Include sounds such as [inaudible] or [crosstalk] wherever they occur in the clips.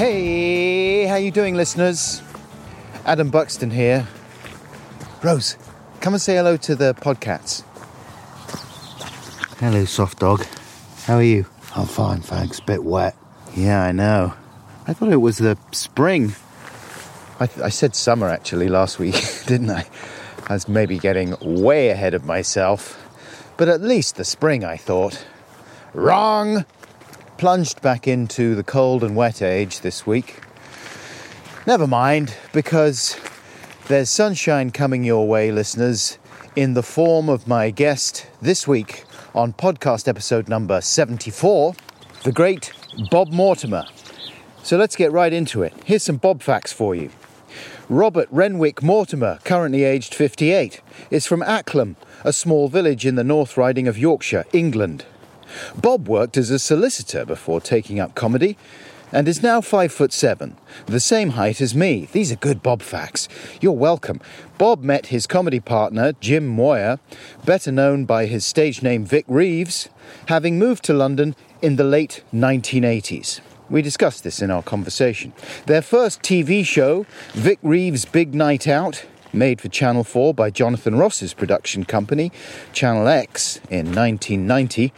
Hey, how you doing, listeners? Adam Buxton here. Rose, come and say hello to the podcats. Hello, soft dog. How are you? I'm fine, thanks. Bit wet. Yeah, I know. I thought it was the spring. I, th- I said summer actually last week, [laughs] didn't I? I was maybe getting way ahead of myself. But at least the spring, I thought. Wrong! Plunged back into the cold and wet age this week. Never mind, because there's sunshine coming your way, listeners, in the form of my guest this week on podcast episode number 74, the great Bob Mortimer. So let's get right into it. Here's some Bob facts for you. Robert Renwick Mortimer, currently aged 58, is from Acklam, a small village in the North Riding of Yorkshire, England. Bob worked as a solicitor before taking up comedy and is now five foot seven, the same height as me. These are good Bob facts. You're welcome. Bob met his comedy partner, Jim Moir, better known by his stage name Vic Reeves, having moved to London in the late 1980s. We discussed this in our conversation. Their first TV show, Vic Reeves' Big Night Out, made for Channel 4 by Jonathan Ross's production company, Channel X, in 1990,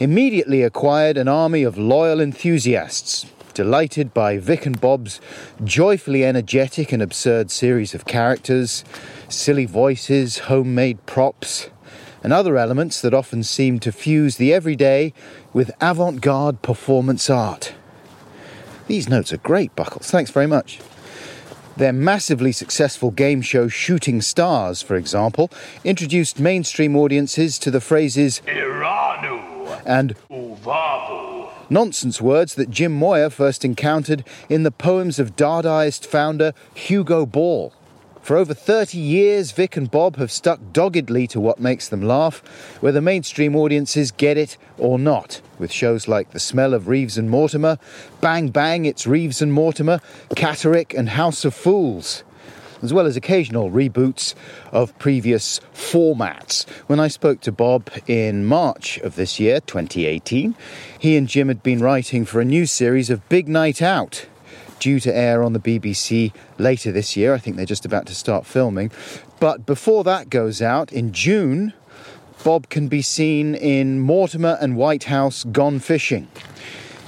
immediately acquired an army of loyal enthusiasts, delighted by Vic and Bob's joyfully energetic and absurd series of characters, silly voices, homemade props, and other elements that often seem to fuse the everyday with avant garde performance art. These notes are great, Buckles. Thanks very much. Their massively successful game show Shooting Stars, for example, introduced mainstream audiences to the phrases Eranu, and Uvavu, nonsense words that Jim Moir first encountered in the poems of Dadaist founder Hugo Ball. For over 30 years, Vic and Bob have stuck doggedly to what makes them laugh, whether mainstream audiences get it or not, with shows like The Smell of Reeves and Mortimer, Bang Bang, It's Reeves and Mortimer, Catterick, and House of Fools as well as occasional reboots of previous formats. When I spoke to Bob in March of this year, 2018, he and Jim had been writing for a new series of Big Night Out. Due to air on the BBC later this year. I think they're just about to start filming. But before that goes out, in June, Bob can be seen in Mortimer and Whitehouse Gone Fishing,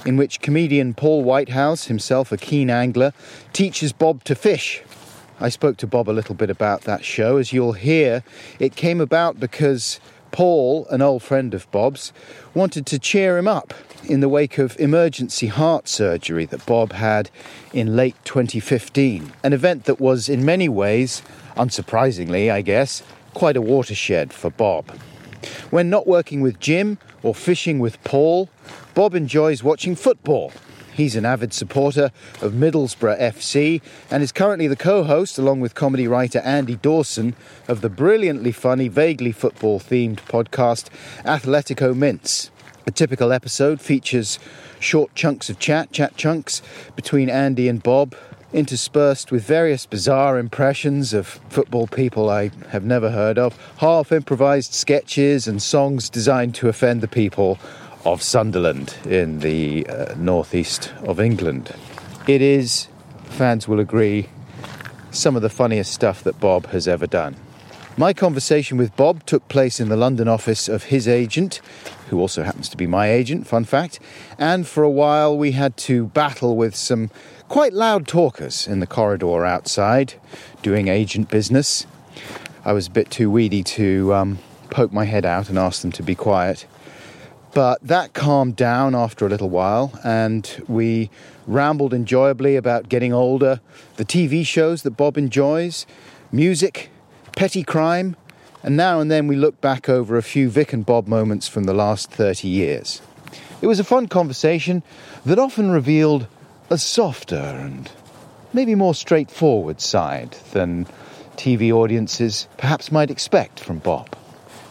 in which comedian Paul Whitehouse, himself a keen angler, teaches Bob to fish. I spoke to Bob a little bit about that show. As you'll hear, it came about because Paul, an old friend of Bob's, wanted to cheer him up in the wake of emergency heart surgery that Bob had in late 2015. An event that was, in many ways, unsurprisingly, I guess, quite a watershed for Bob. When not working with Jim or fishing with Paul, Bob enjoys watching football. He's an avid supporter of Middlesbrough FC and is currently the co host, along with comedy writer Andy Dawson, of the brilliantly funny, vaguely football themed podcast Athletico Mince. A typical episode features short chunks of chat, chat chunks, between Andy and Bob, interspersed with various bizarre impressions of football people I have never heard of, half improvised sketches and songs designed to offend the people of Sunderland in the uh, northeast of England. It is, fans will agree, some of the funniest stuff that Bob has ever done. My conversation with Bob took place in the London office of his agent, who also happens to be my agent, fun fact, and for a while we had to battle with some quite loud talkers in the corridor outside doing agent business. I was a bit too weedy to um, poke my head out and ask them to be quiet. But that calmed down after a little while, and we rambled enjoyably about getting older, the TV shows that Bob enjoys, music, petty crime, and now and then we look back over a few Vic and Bob moments from the last 30 years. It was a fun conversation that often revealed a softer and maybe more straightforward side than TV audiences perhaps might expect from Bob.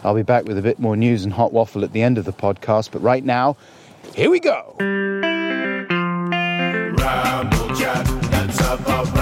I'll be back with a bit more news and hot waffle at the end of the podcast, but right now, here we go. Ramble let's have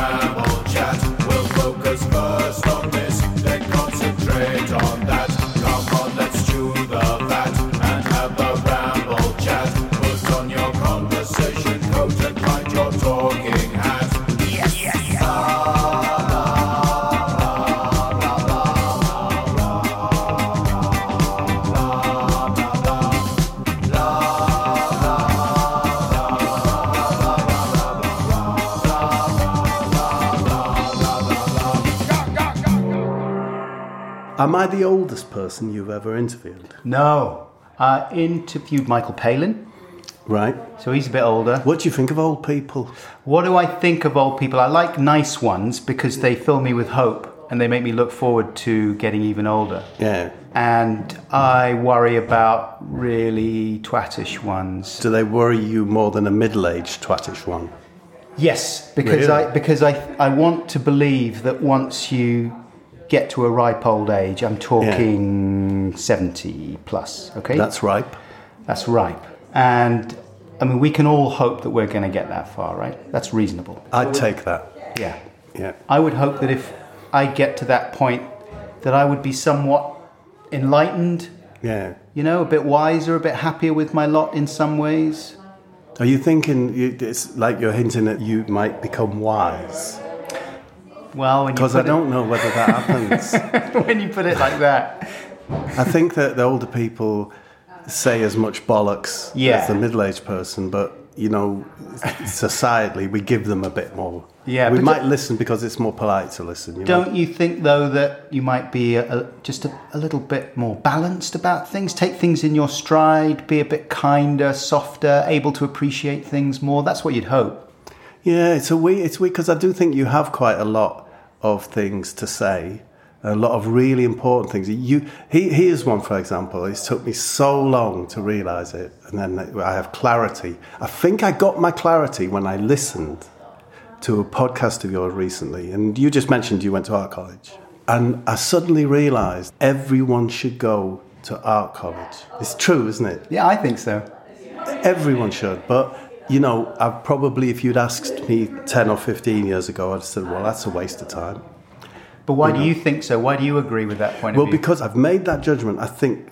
the oldest person you've ever interviewed? No. I interviewed Michael Palin, Right. so he's a bit older. What do you think of old people? What do I think of old people? I like nice ones because they fill me with hope and they make me look forward to getting even older. Yeah. And I worry about really twatish ones. Do they worry you more than a middle-aged twatish one? Yes, because Really? I because I I want to believe that once you get to a ripe old age, I'm talking 70 plus, okay? That's ripe. That's ripe. And I mean, we can all hope that we're going to get that far, right? That's reasonable. I'd take that. Yeah. Yeah. I would hope that if I get to that point, that I would be somewhat enlightened, Yeah. you know, a bit wiser, a bit happier with my lot in some ways. Are you thinking it's like you're hinting that you might become wise? Well, when Because I don't know whether that happens. [laughs] when you put it like that, I think that the older people say as much bollocks Yeah. as the middle-aged person, but you know, societally we give them a bit more. Yeah, we might listen because it's more polite to listen. You don't you think though that you might be a, a, just a, a little bit more balanced about things? Take things in your stride, be a bit kinder, softer, able to appreciate things more. That's what you'd hope. Yeah, it's a we. It's weird because I do think you have quite a lot of things to say, a lot of really important things. You, he, here's one for example. It's took me so long to realise it, and then I have clarity. I think I got my clarity when I listened to a podcast of yours recently, and you just mentioned you went to art college, and I suddenly realised everyone should go to art college. It's true, isn't it? Yeah, I think so. Everyone should, but you know, I probably if you'd asked me ten or fifteen years ago, I'd have said, "Well, that's a waste of time." But why do you think so? Why do you agree with that point Well, of view? because I've made that judgment, I think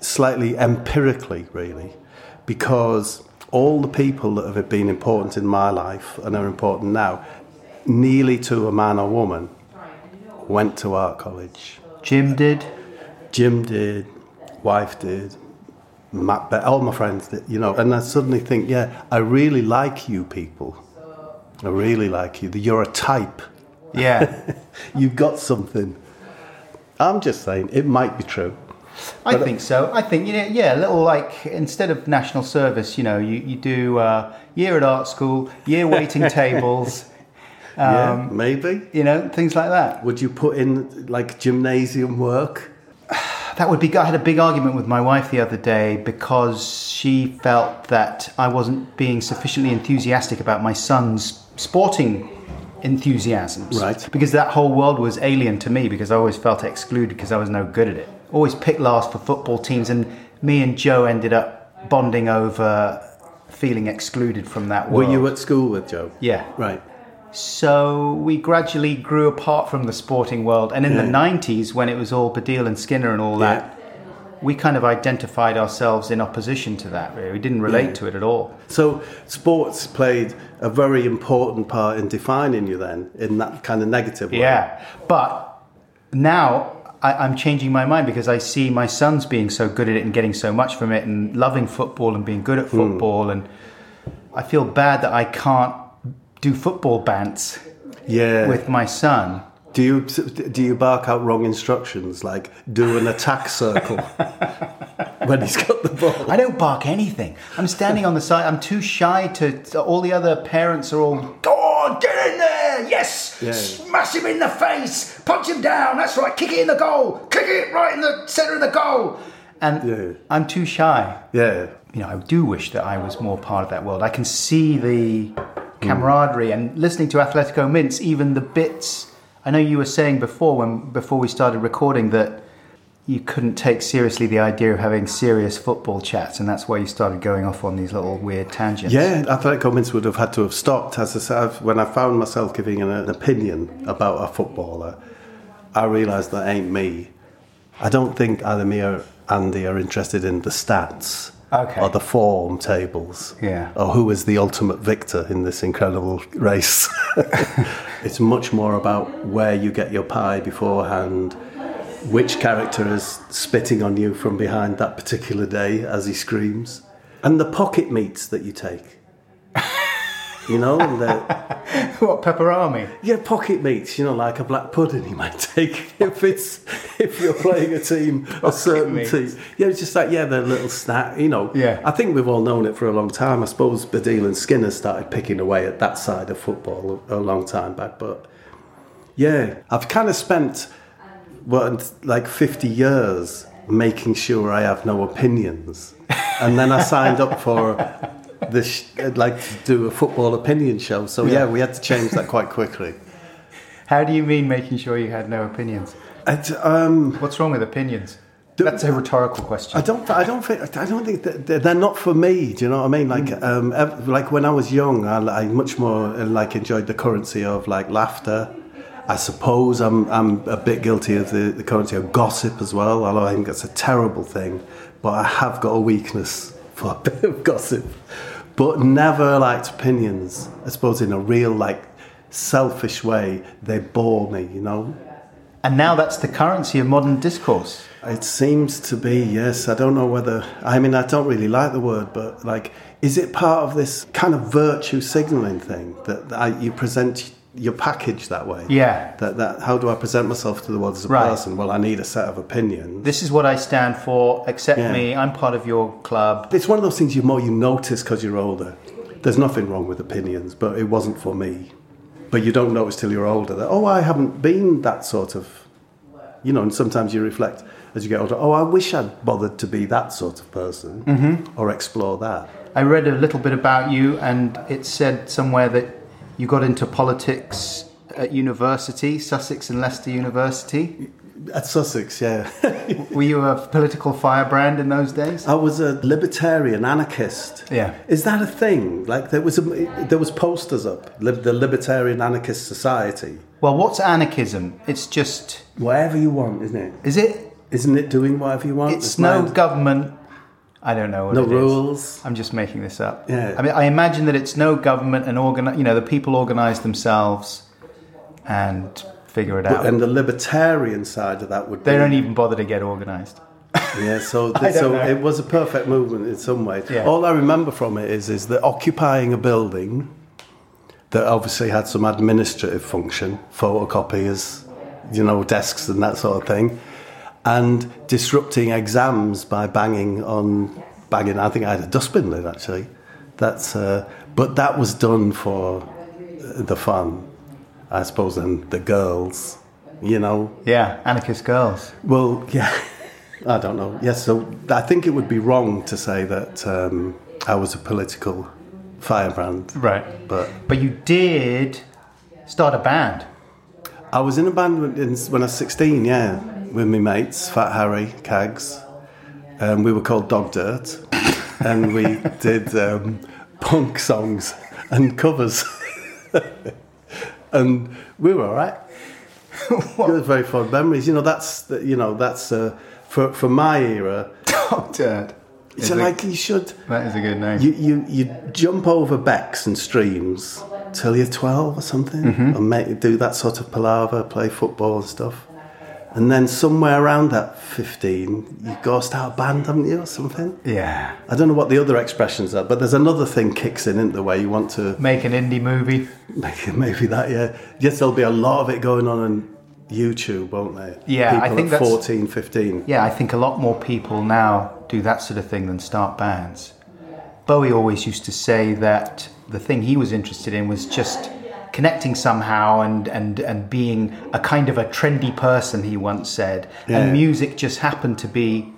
slightly empirically, really, because all the people that have been important in my life and are important now, nearly to a man or woman, went to art college. Jim did. Jim did, wife did, Matt, Be- all my friends did, you know. And I suddenly think, yeah, I really like you people. I really like you. You're a type. Yeah, [laughs] You've got something. I'm just saying, it might be true. I think so. I think you know, yeah, a little like instead of national service, you know, you you do uh, year at art school, year waiting [laughs] tables, yeah, maybe. you know, things like that. Would you put in like gymnasium work? That would be. I had a big argument with my wife the other day because she felt that I wasn't being sufficiently enthusiastic about my son's sporting enthusiasms. Right. Because that whole world was alien to me because I always felt excluded because I was no good at it. Always picked last for football teams, and me and Joe ended up bonding over feeling excluded from that Were you at school with Joe? Yeah. Right. So we gradually grew apart from the sporting world, and in the '90s, when it was all Baddiel and Skinner and all Yeah. that, we kind of identified ourselves in opposition to that. Really, we didn't relate Yeah. to it at all. So sports played a very important part in defining you then, in that kind of negative way. Yeah, but now I, I'm changing my mind because I see my sons being so good at it and getting so much from it, and loving football and being good at Hmm. football, and I feel bad that I can't do football bants Yeah. with my son. Do you do you bark out wrong instructions like do an attack circle [laughs] when he's got the ball? I don't bark anything. I'm standing on the side. I'm too shy to. to- all the other parents are all, go on, get in there. Yes. Yeah. Smash him in the face. Punch him down. That's right. Kick it in the goal. Kick it right in the centre of the goal. And Yeah. I'm too shy. Yeah. you know, I do wish that I was more part of that world. I can see the camaraderie and listening to Athletico Mince, even the bits. I know you were saying before when before we started recording that you couldn't take seriously the idea of having serious football chats, and that's why you started going off on these little weird tangents. Yeah, Athletico Mince would have had to have stopped. As I said, when I found myself giving an, an opinion about a footballer, I realised that ain't me. I don't think either me or Andy are interested in the stats Okay. or the form tables Yeah. or who is the ultimate victor in this incredible race. [laughs] it's much more about where you get your pie beforehand, which character is spitting on you from behind that particular day as he screams, and the pocket meats that you take. You know, the, [laughs] what Pepperami? yeah, pocket meats. You know, like a black pudding you might [laughs] take if it's if you're playing a team, a [laughs] certain meats. team. Yeah, it's just like yeah, the little snack. You know, Yeah. I think we've all known it for a long time. I suppose Baddiel and Skinner started picking away at that side of football a, a long time back, but yeah, I've kind of spent what like fifty years making sure I have no opinions, and then I signed up for. This I'd like to do a football opinion show, so yeah, we had to change that quite quickly. How do you mean making sure you had no opinions? It, um, What's wrong with opinions? That's a rhetorical question. I don't. I don't think. I don't think that they're, not for me. Do you know what I mean? Like, um, ev- like when I was young, I, I much more uh, like enjoyed the currency of like laughter. I suppose I'm I'm a bit guilty of the, the currency of gossip as well. Although I think that's a terrible thing, but I have got a weakness for a bit of gossip. But never liked opinions. I suppose in a real like selfish way, they bore me. You know. And now that's the currency of modern discourse. It seems to be, yes. I don't know whether, I mean, I don't really like the word, but like, is it part of this kind of virtue signaling thing that I, you present your package that way? Yeah. That, that, how do I present myself to the world as a Right. person? Well, I need a set of opinions. This is what I stand for. Accept Yeah. me. I'm part of your club. It's one of those things you more you notice because you're older. There's nothing wrong with opinions, but it wasn't for me. But you don't notice till you're older that, oh, I haven't been that sort of, you know, and sometimes you reflect as you get older, oh, I wish I'd bothered to be that sort of person Mm-hmm. or explore that. I read a little bit about you, and it said somewhere that you got into politics at university, Sussex and Leicester University. At Sussex, yeah. [laughs] Were you a political firebrand in those days? I was a libertarian anarchist. Yeah. Is that a thing? Like there was a, there was posters up, the Libertarian Anarchist Society. Well, what's anarchism? It's just, Whatever you want, isn't it? is it? Isn't it doing whatever you want? It's no mine. government. I don't know what no it is. rules. I'm just making this up. Yeah. I mean, I imagine that it's no government and organi- You know, the people organise themselves and figure it out. And the libertarian side of that would be they don't even bother to get organised. Yeah, so [laughs] so know. it was a perfect movement in some ways. Yeah. All I remember from it is is that occupying a building that obviously had some administrative function, photocopiers, you know, desks and that sort of thing, and disrupting exams by banging on banging. I think I had a dustbin lid actually. That's uh, but that was done for the fun, I suppose, and the girls, you know, Yeah, anarchist girls. well, [laughs] yeah, I don't know. Yes, so I think it would be wrong to say that um, I was a political firebrand. Right. But But you did start a band. I was in a band when I was 16, yeah, with my mates, Fat Harry, Cags. Um, we were called Dog Dirt. [laughs] and we did um, punk songs and covers. [laughs] and we were all right. it was very fond memories. You know, that's, you know, that's, uh, for, for my era, Oh, Dad. so like you should, That is a good name. you, you, you jump over becks and streams till you're 12 or something Mm-hmm. and make, do that sort of palaver, play football and stuff. And then somewhere around that 15, you go start a band, haven't you, or something? yeah. I don't know what the other expressions are, but there's another thing kicks in, isn't there, where you want to Make an indie movie. make maybe that, yeah. Yes, there'll be a lot of it going on on YouTube, won't there? Yeah, I People think at that's- 14, 15. Yeah, I think a lot more people now do that sort of thing than start bands. Bowie always used to say that the thing he was interested in was just connecting somehow and, and, and being a kind of a trendy person, he once said. Yeah. And music just happened to be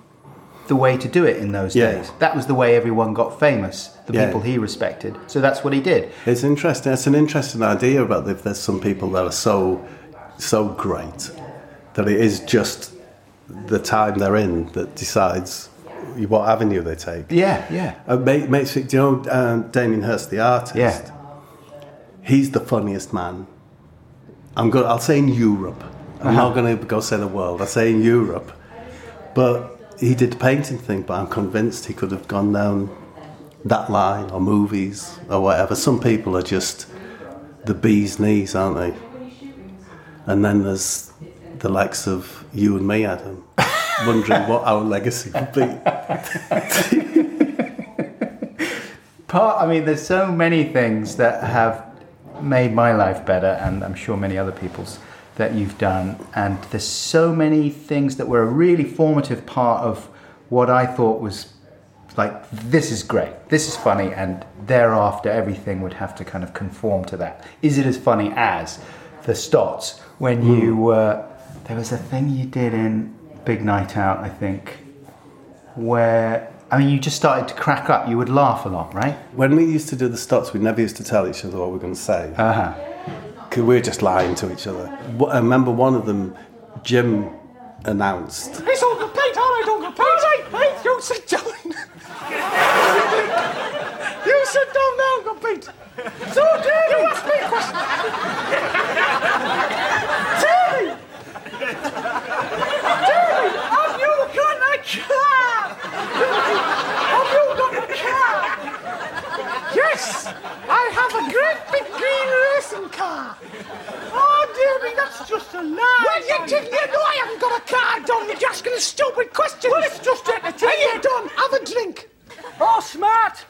the way to do it in those Yeah. days. That was the way everyone got famous, the Yeah. people he respected. So that's what he did. It's interesting. It's an interesting idea about if there's some people that are so so great that it is just the time they're in that decides what avenue they take. Yeah, yeah. Uh, ma- makes it, do you know um, Damien Hirst, the artist? Yeah. He's the funniest man. I'm good. I'll say in Europe. I'm not uh-huh. going to go say the world. I'll say in Europe. But he did the painting thing. But I'm convinced he could have gone down that line or movies or whatever. Some people are just the bee's knees, aren't they? And then there's the likes of you and me, Adam, [laughs] wondering what our legacy would be. [laughs] Part, I mean, there's so many things that have made my life better, and I'm sure many other people's that you've done. And there's so many things that were a really formative part of what I thought was like, this is great, this is funny, and thereafter everything would have to kind of conform to that. Is it as funny as the Stotts when you hmm. were? there was a thing you did in Big Night Out, I think, where. I mean, you just started to crack up. You would laugh a lot, right? When we used to do the Stotts, we never used to tell each other what we were going to say. Uh huh. Because we were just lying to each other. I remember one of them, Jim announced. It's all complete, all right, all complete. All right, right, you sit down. you sit down now, complete. So, Davy, you ask me a question. Davy! Davy, have you got a car? have you got a car? Yes, I have a great big green racing car. Oh, Davy, that's just a lie. Well, you didn't you know I haven't got a car, Don. You're asking a stupid question. Well, it's just entertaining. Are you done? Have a drink. Oh, smart.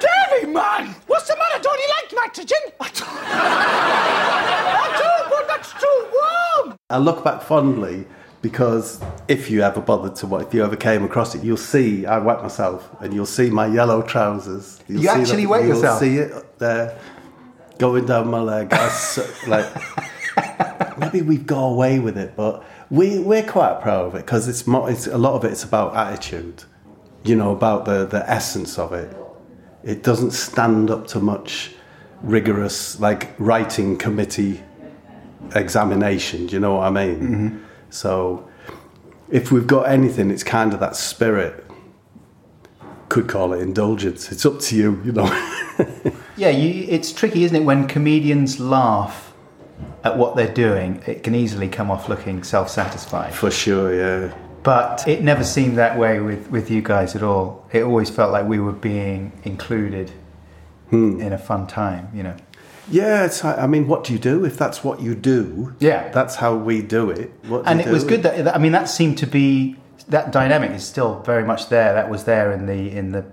Davy, man! What's the matter? Don't you like nitrogen? I do. I do, but that's too warm. I look back fondly because if you ever bothered to, if you ever came across it, you'll see I wet myself and you'll see my yellow trousers. You'll You see actually that- wet you'll yourself? see it there going down my leg. I s- like [laughs] maybe we've got away with it, but we we're quite proud of it because it's, mo- it's a lot of it. It's about attitude, you know, about the the essence of it. It doesn't stand up to much rigorous like writing committee examination. Do you know what I mean? So, if we've got anything, it's kind of that spirit. Could call it indulgence. It's up to you, you know. [laughs] Yeah, you, it's tricky, isn't it, when comedians laugh at what they're doing? It can easily come off looking self satisfied. For sure, yeah. But it never seemed that way with, with you guys at all. It always felt like we were being included Hmm. in a fun time, you know. Yeah, it's. I mean, what do you do if that's what you do? Yeah. that's how we do it. What do And it was good that, I mean, that seemed to be, that dynamic is still very much there. That was there in the, in the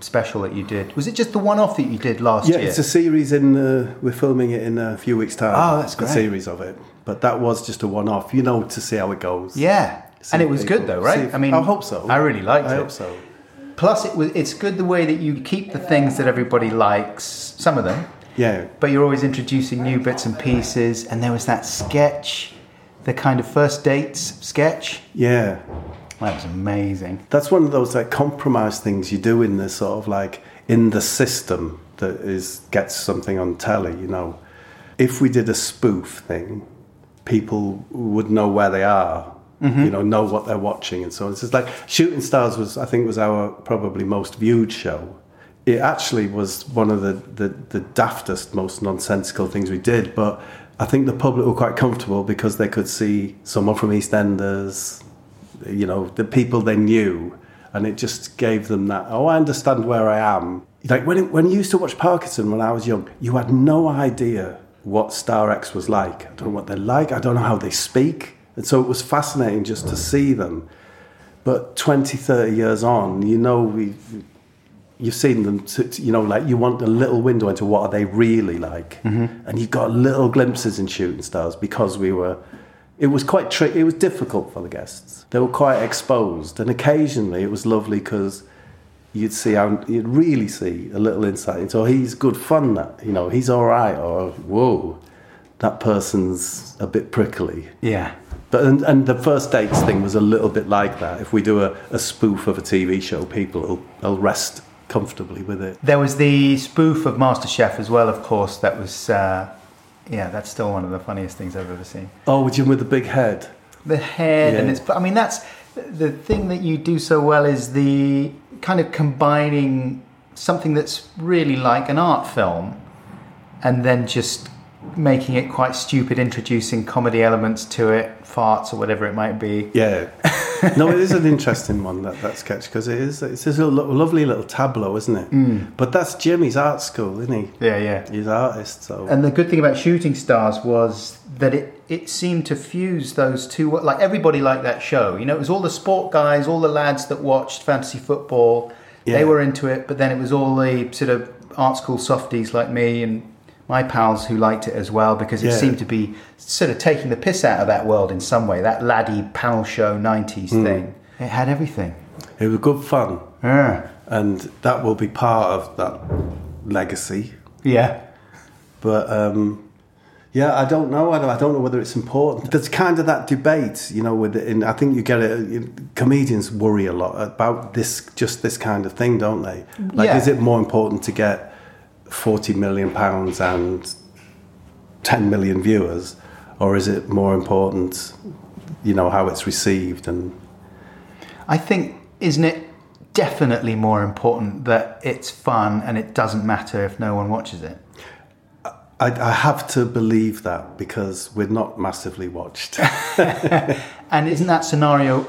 special that you did. Was it just the one off that you did last Yeah, year? it's a series in. Uh, we're filming it in a few weeks' time. Oh, that's A great. series of it, but that was just a one-off. You know, to see how it goes. yeah. See And it was people. good though, right? If- I mean, I hope so. I really liked I it. hope so. Plus, it was, it's good the way that you keep the things that everybody likes, some of them, Yeah, but you're always introducing new bits and pieces. And there was that sketch, the kind of first dates sketch. yeah. That was amazing. That's one of those like compromise things you do in the sort of like in the system that is gets something on telly. You know, if we did a spoof thing, people would know where they are. Mm-hmm. You know, know what they're watching and so on. It's just like Shooting Stars was, I think, was our probably most viewed show. It actually was one of the, the, the daftest, most nonsensical things we did, but I think the public were quite comfortable because they could see someone from EastEnders, you know, the people they knew, and it just gave them that. Oh, I understand where I am. Like when when you used to watch Parkinson when I was young, you had no idea what Star X was like. I don't know what they're like. I don't know how they speak, and so it was fascinating just to see them. But 20, 30 years on, you know, we, you've seen them, to, to- you know, like you want a little window into what are they really like. Mm-hmm. And you got little glimpses in Shooting Stars because we were, it was quite, tri- it was difficult for the guests. They were quite exposed. And occasionally it was lovely because you'd see, how, you'd really see a little insight into, oh, he's good fun, that, you know, he's all right, or whoa, that person's a bit prickly. Yeah. But and, and the first dates thing was a little bit like that. If we do a, a spoof of a TV show, people will, will rest comfortably with it. There was the spoof of MasterChef as well, of course. That was, uh, yeah, that's still one of the funniest things I've ever seen. Oh, with you with the big head. The head, and it's. I mean, that's the thing that you do so well is the kind of combining something that's really like an art film, and then just making it quite stupid, introducing comedy elements to it, farts or whatever it might be. Yeah. [laughs] no, it is an interesting one that that sketch because it is it's a lo- lovely little tableau, isn't it? Mm. But that's Jimmy's art school, isn't he? Yeah, yeah. He's an artist, so And the good thing about Shooting Stars was that it, it seemed to fuse those two. Like everybody liked that show. You know, it was all the sport guys, all the lads that watched fantasy football. Yeah. They were into it, but then it was all the sort of art school softies like me and my pals who liked it as well because it Yeah. seemed to be sort of taking the piss out of that world in some way. That laddie panel show 90s Hmm. thing. It had everything. it was good fun, Yeah. and that will be part of that legacy. Yeah. But um, yeah, I don't know. I don't, I don't know whether it's important. There's kind of that debate, you know. With I think you get it. Comedians worry a lot about this, just this kind of thing, don't they? Like, Yeah. is it more important to get forty million pounds and ten million viewers, or is it more important, you know, how it's received and I think, isn't it definitely more important that it's fun and it doesn't matter if no one watches it? I, I have to believe that because we're not massively watched. [laughs] And isn't that scenario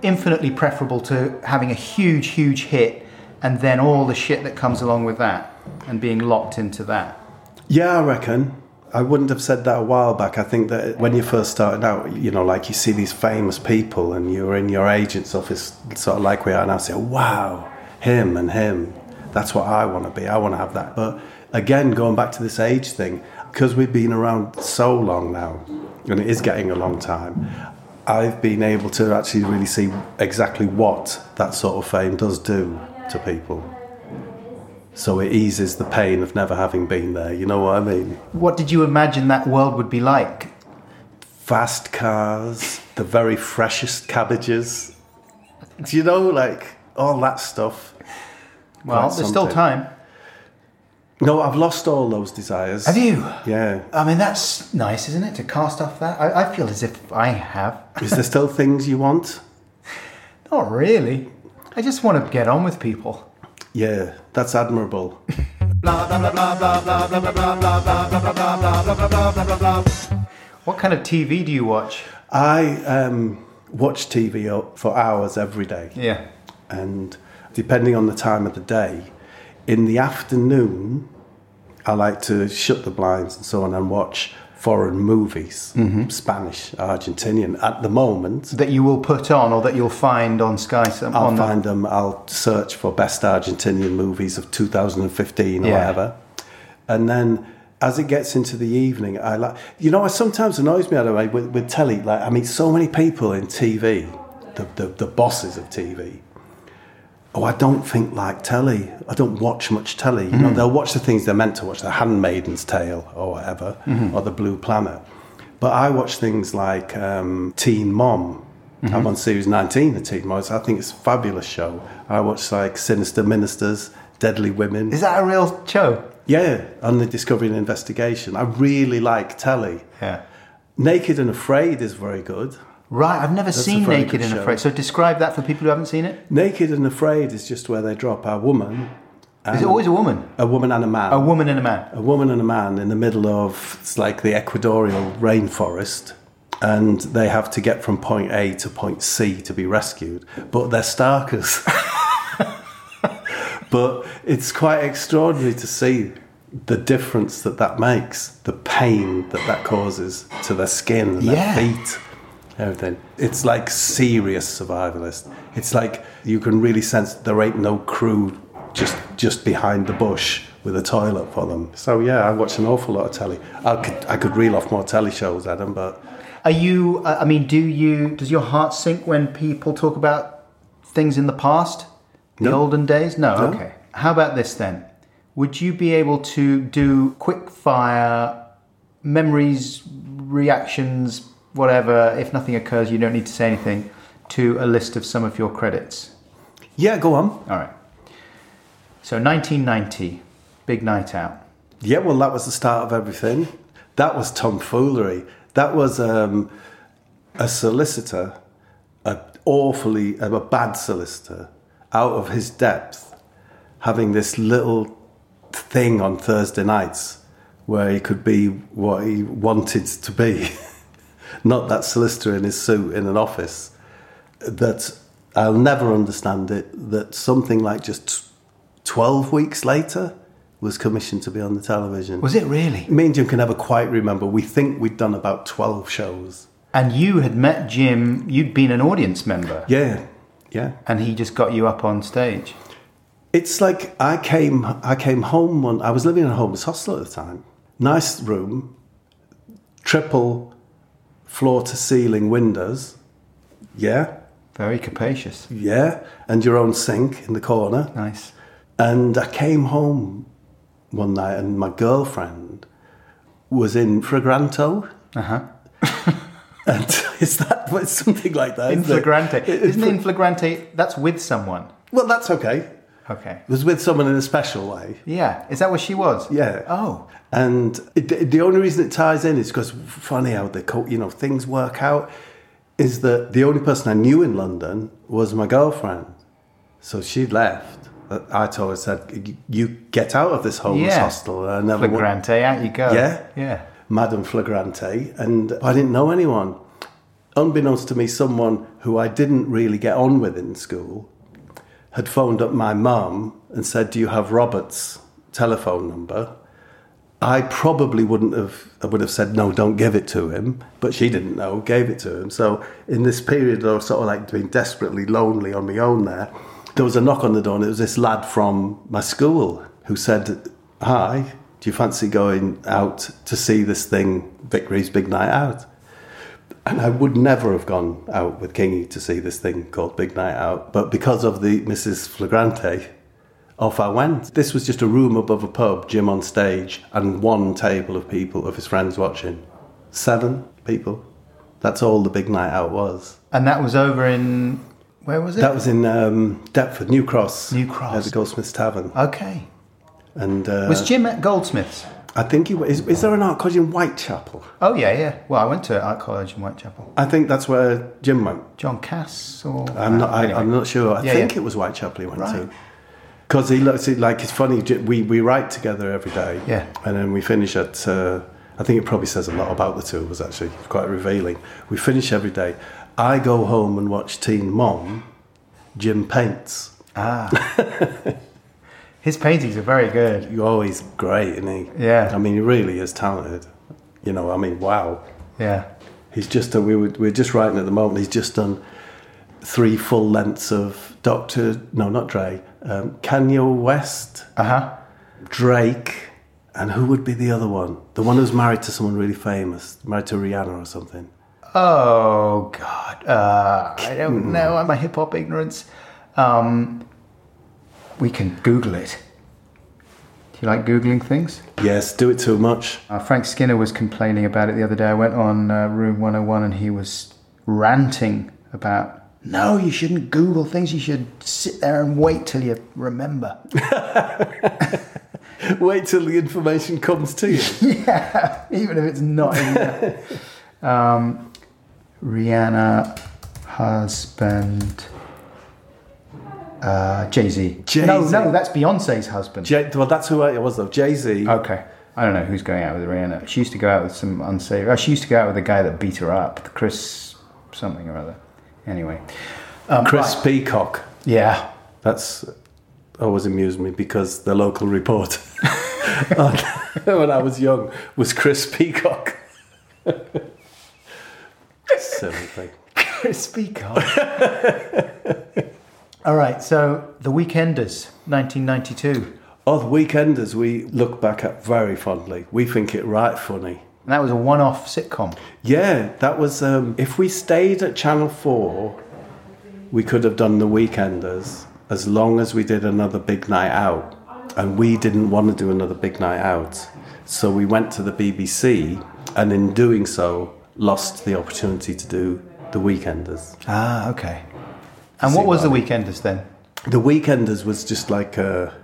infinitely preferable to having a huge, huge hit and then all the shit that comes along with that and being locked into that? Yeah, I reckon. I wouldn't have said that a while back. I think that when you first started out, you know, like you see these famous people and you're in your agent's office, sort of like we are now, say, wow, him and him. That's what I want to be. I want to have that. But again, going back to this age thing, because we've been around so long now, and it is getting a long time, I've been able to actually really see exactly what that sort of fame does do to people. So it eases the pain of never having been there. You know what I mean? What did you imagine that world would be like? Fast cars, the very freshest cabbages. Do you know, like all that stuff? Well, Quite there's still time. No, I've lost all those desires. Have you? Yeah. I mean, that's nice, isn't it, to cast off that? I, I feel as if I have. Is there still things you want? [laughs] Not really. I just want to get on with people. Yeah, that's admirable. What kind of TV do you watch? I um, watch TV for hours every day. Yeah. and depending on the time of the day, in the afternoon, I like to shut the blinds and so on and watch foreign movies, mm-hmm. Spanish, Argentinian. At the moment, That you will put on or that you'll find on Sky. Some, I'll on the- find them. I'll search for best Argentinian movies of 2015 or Yeah. whatever, and then. As it gets into the evening, I like you know. It sometimes annoys me. I don't know with, with telly. Like I meet so many people in TV, the, the the bosses of TV, oh, I don't think like telly. I don't watch much telly. You know, hmm. they'll watch the things they're meant to watch, The Handmaiden's Tale or whatever, hmm. or The Blue Planet. But I watch things like um, Teen Mom. I'm hmm. on series 19 of Teen Mom. I think it's a fabulous show. I watch like Sinister Ministers, Deadly Women. Is that a real show? yeah, on the Discovery and Investigation. I really like telly. Yeah. Naked and Afraid is very good. Right, I've never a seen Naked and. Afraid. So describe that for people who haven't seen it. Naked and Afraid is just where they drop a woman. Is it always a woman? a woman and a man? A woman and a man. a woman and a man in the middle of it's like the equatorial rainforest and they have to get from point A to point C to be rescued but they're starkers [laughs] but it's quite extraordinary to see the difference that that makes the pain that that causes to their skin and Yeah. their feet everything it's like serious survivalist it's like you can really sense there ain't no crew just just behind the bush with a toilet for them so yeah i watch an awful lot of telly i could i could reel off more telly shows adam but Are you? I mean, do you? Does your heart sink when people talk about things in the past, the No. olden days? No. No. Okay. How about this then? Would you be able to do quick fire memories, reactions, whatever. If nothing occurs, you don't need to say anything. To a list of some of your credits. Yeah, go on. All right. So 1990, big night out. Yeah, well, that was the start of everything. That was tomfoolery. That was um, a solicitor, a awfully a bad solicitor, out of his depth, having this little thing on Thursday nights where he could be what he wanted to be, [laughs] not that solicitor in his suit in an office. That I'll never understand it. That something like just twelve weeks later was commissioned to be on the television. Was it really? Me and Jim can never quite remember. We think we'd done about 12 shows. And you had met Jim, you'd been an audience member, Yeah, yeah. and he just got you up on stage. It's like I came I came home one I was living in a homeless hostel at the time. Nice room, triple floor to ceiling windows. Yeah, Very capacious. yeah. And your own sink in the corner. Nice. And I came home one night and my girlfriend was in Fragranto. Uh huh. [laughs] And is that something like that? In isn't it? flagrante. Isn't in flagrante, that's with someone. Well, that's okay. Okay. It was with someone in a special way. Yeah. Is that what she was? Yeah. Oh. And it, the only reason it ties in is because funny how the co- you know things work out. Is that the only person I knew in London was my girlfriend, so she left. I told her, said, "You- "You get out of this homeless Yeah. hostel." I never Flagrante, out you go. Yeah. Yeah. Madame Flagrante, and I didn't know anyone. Unbeknownst to me, someone who I didn't really get on with in school had phoned up my mum and said, "Do you have Robert's telephone number?" I probably wouldn't have. I would have said no, don't give it to him. But she didn't know, gave it to him. So in this period of sort of like being desperately lonely on my own, there, there was a knock on the door, and it was this lad from my school who said, "Hi, do you fancy going out to see this thing, Vic Reeves' Big Night Out?" And I would never have gone out with Kingy to see this thing called Big Night Out, but because of the Mrs. Flagrante, off I went. This was just a room above a pub, Jim on stage, and one table of people, of his friends watching. Seven people. That's all the Big Night Out was. And that was over in. Where was it? That was in um, Deptford, New Cross. New Cross. At the Goldsmiths Tavern. Okay. And uh, Was Jim at Goldsmiths? I think he is, is there an art college in Whitechapel? Oh, yeah, yeah. Well, I went to art college in Whitechapel. I think that's where Jim went. John Cass or. I'm not. I. I'm not sure. I Yeah, think yeah. it was Whitechapel he went Right. to. Because he looks it like it's funny. We we write together every day. Yeah. And then we finish at. Uh, I think it probably says a lot about the two of us. Actually, it's quite revealing. We finish every day. I go home and watch Teen Mom. Jim paints. Ah. [laughs] His paintings are very good. You're always great, isn't he? Yeah. I mean, he really is talented. You know, I mean, wow. Yeah. He's just we were, we're just writing at the moment. He's just done three full lengths of Doctor. No, not Dre. Um, Kanye West, Uh huh. Drake, and who would be the other one? The one who's married to someone really famous, married to Rihanna or something. Oh God, uh, I don't know. My hip hop ignorance. Um, we can Google it. Do you like googling things? Yes, do it too much. Uh, Frank Skinner was complaining about it the other day. I went on uh, Room 101 and he was ranting about. No, you shouldn't Google things. You should sit there and wait till you remember. [laughs] Wait till the information comes to you. [laughs] yeah, even if it's not in there. [laughs] Um, Rihanna, husband, uh, Jay Z. No, no, that's Beyonce's husband. Jay, well, that's who I was though. Jay Z. okay. I don't know who's going out with Rihanna. She used to go out with some unsavory. Oh, she used to go out with the guy that beat her up, Chris something or other. Anyway. Um, Chris right. Peacock. Yeah. That's always amused me because the local report [laughs] on- [laughs] when I was young was Chris Peacock. [laughs] Silly thing. Chris Peacock. All right, so The Weekenders, 1992. Oh, the Weekenders we look back at very fondly. We think it right funny. And that was a one off sitcom. Yeah, that was. Um, if we stayed at Channel 4, we could have done the Weekenders as long as we did another big night out. And we didn't want to do another big night out. So we went to the BBC, and in doing so, lost the opportunity to do the Weekenders. Ah, okay. And what was the Weekenders then? The Weekenders was just like a,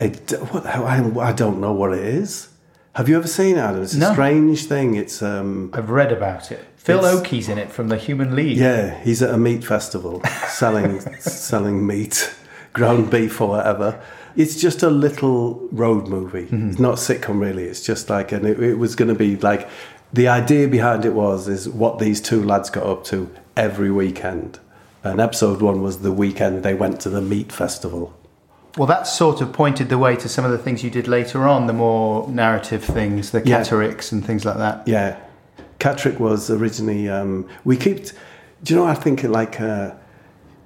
a what, I, I don't know what it is. Have you ever seen it, Adam? It's a No. strange thing. It's um, I've read about it. Phil Oakey's in it from the Human League. yeah, he's at a meat festival [laughs] selling selling meat, [laughs] ground beef or whatever. It's just a little road movie. It's not sitcom really. It's just like, and it, it was going to be like, the idea behind it was is what these two lads got up to every weekend. And episode one was the weekend they went to the meat festival. Well, that sort of pointed the way to some of the things you did later on, the more narrative things, the Yeah. and things like that. Yeah, Catterick was originally. Um, we keep. Do you know? I think like uh,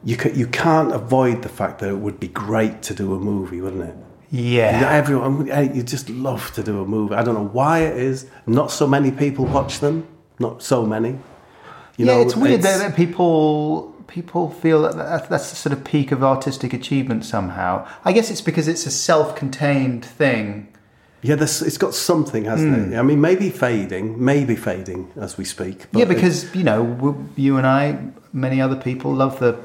you ca- you can't avoid the fact that it would be great to do a movie, wouldn't it? Yeah. You know, everyone, eh, you just love to do a movie. I don't know why it is. Not so many people watch them. Not so many. You yeah, know, it's weird it's- that people people feel that that- that's the sort of peak of artistic achievement somehow. I guess it's because it's a self-contained thing. Yeah, it's got something, hasn't it? I mean, maybe fading, maybe fading as we speak. yeah, because you know you and I, many other people, love the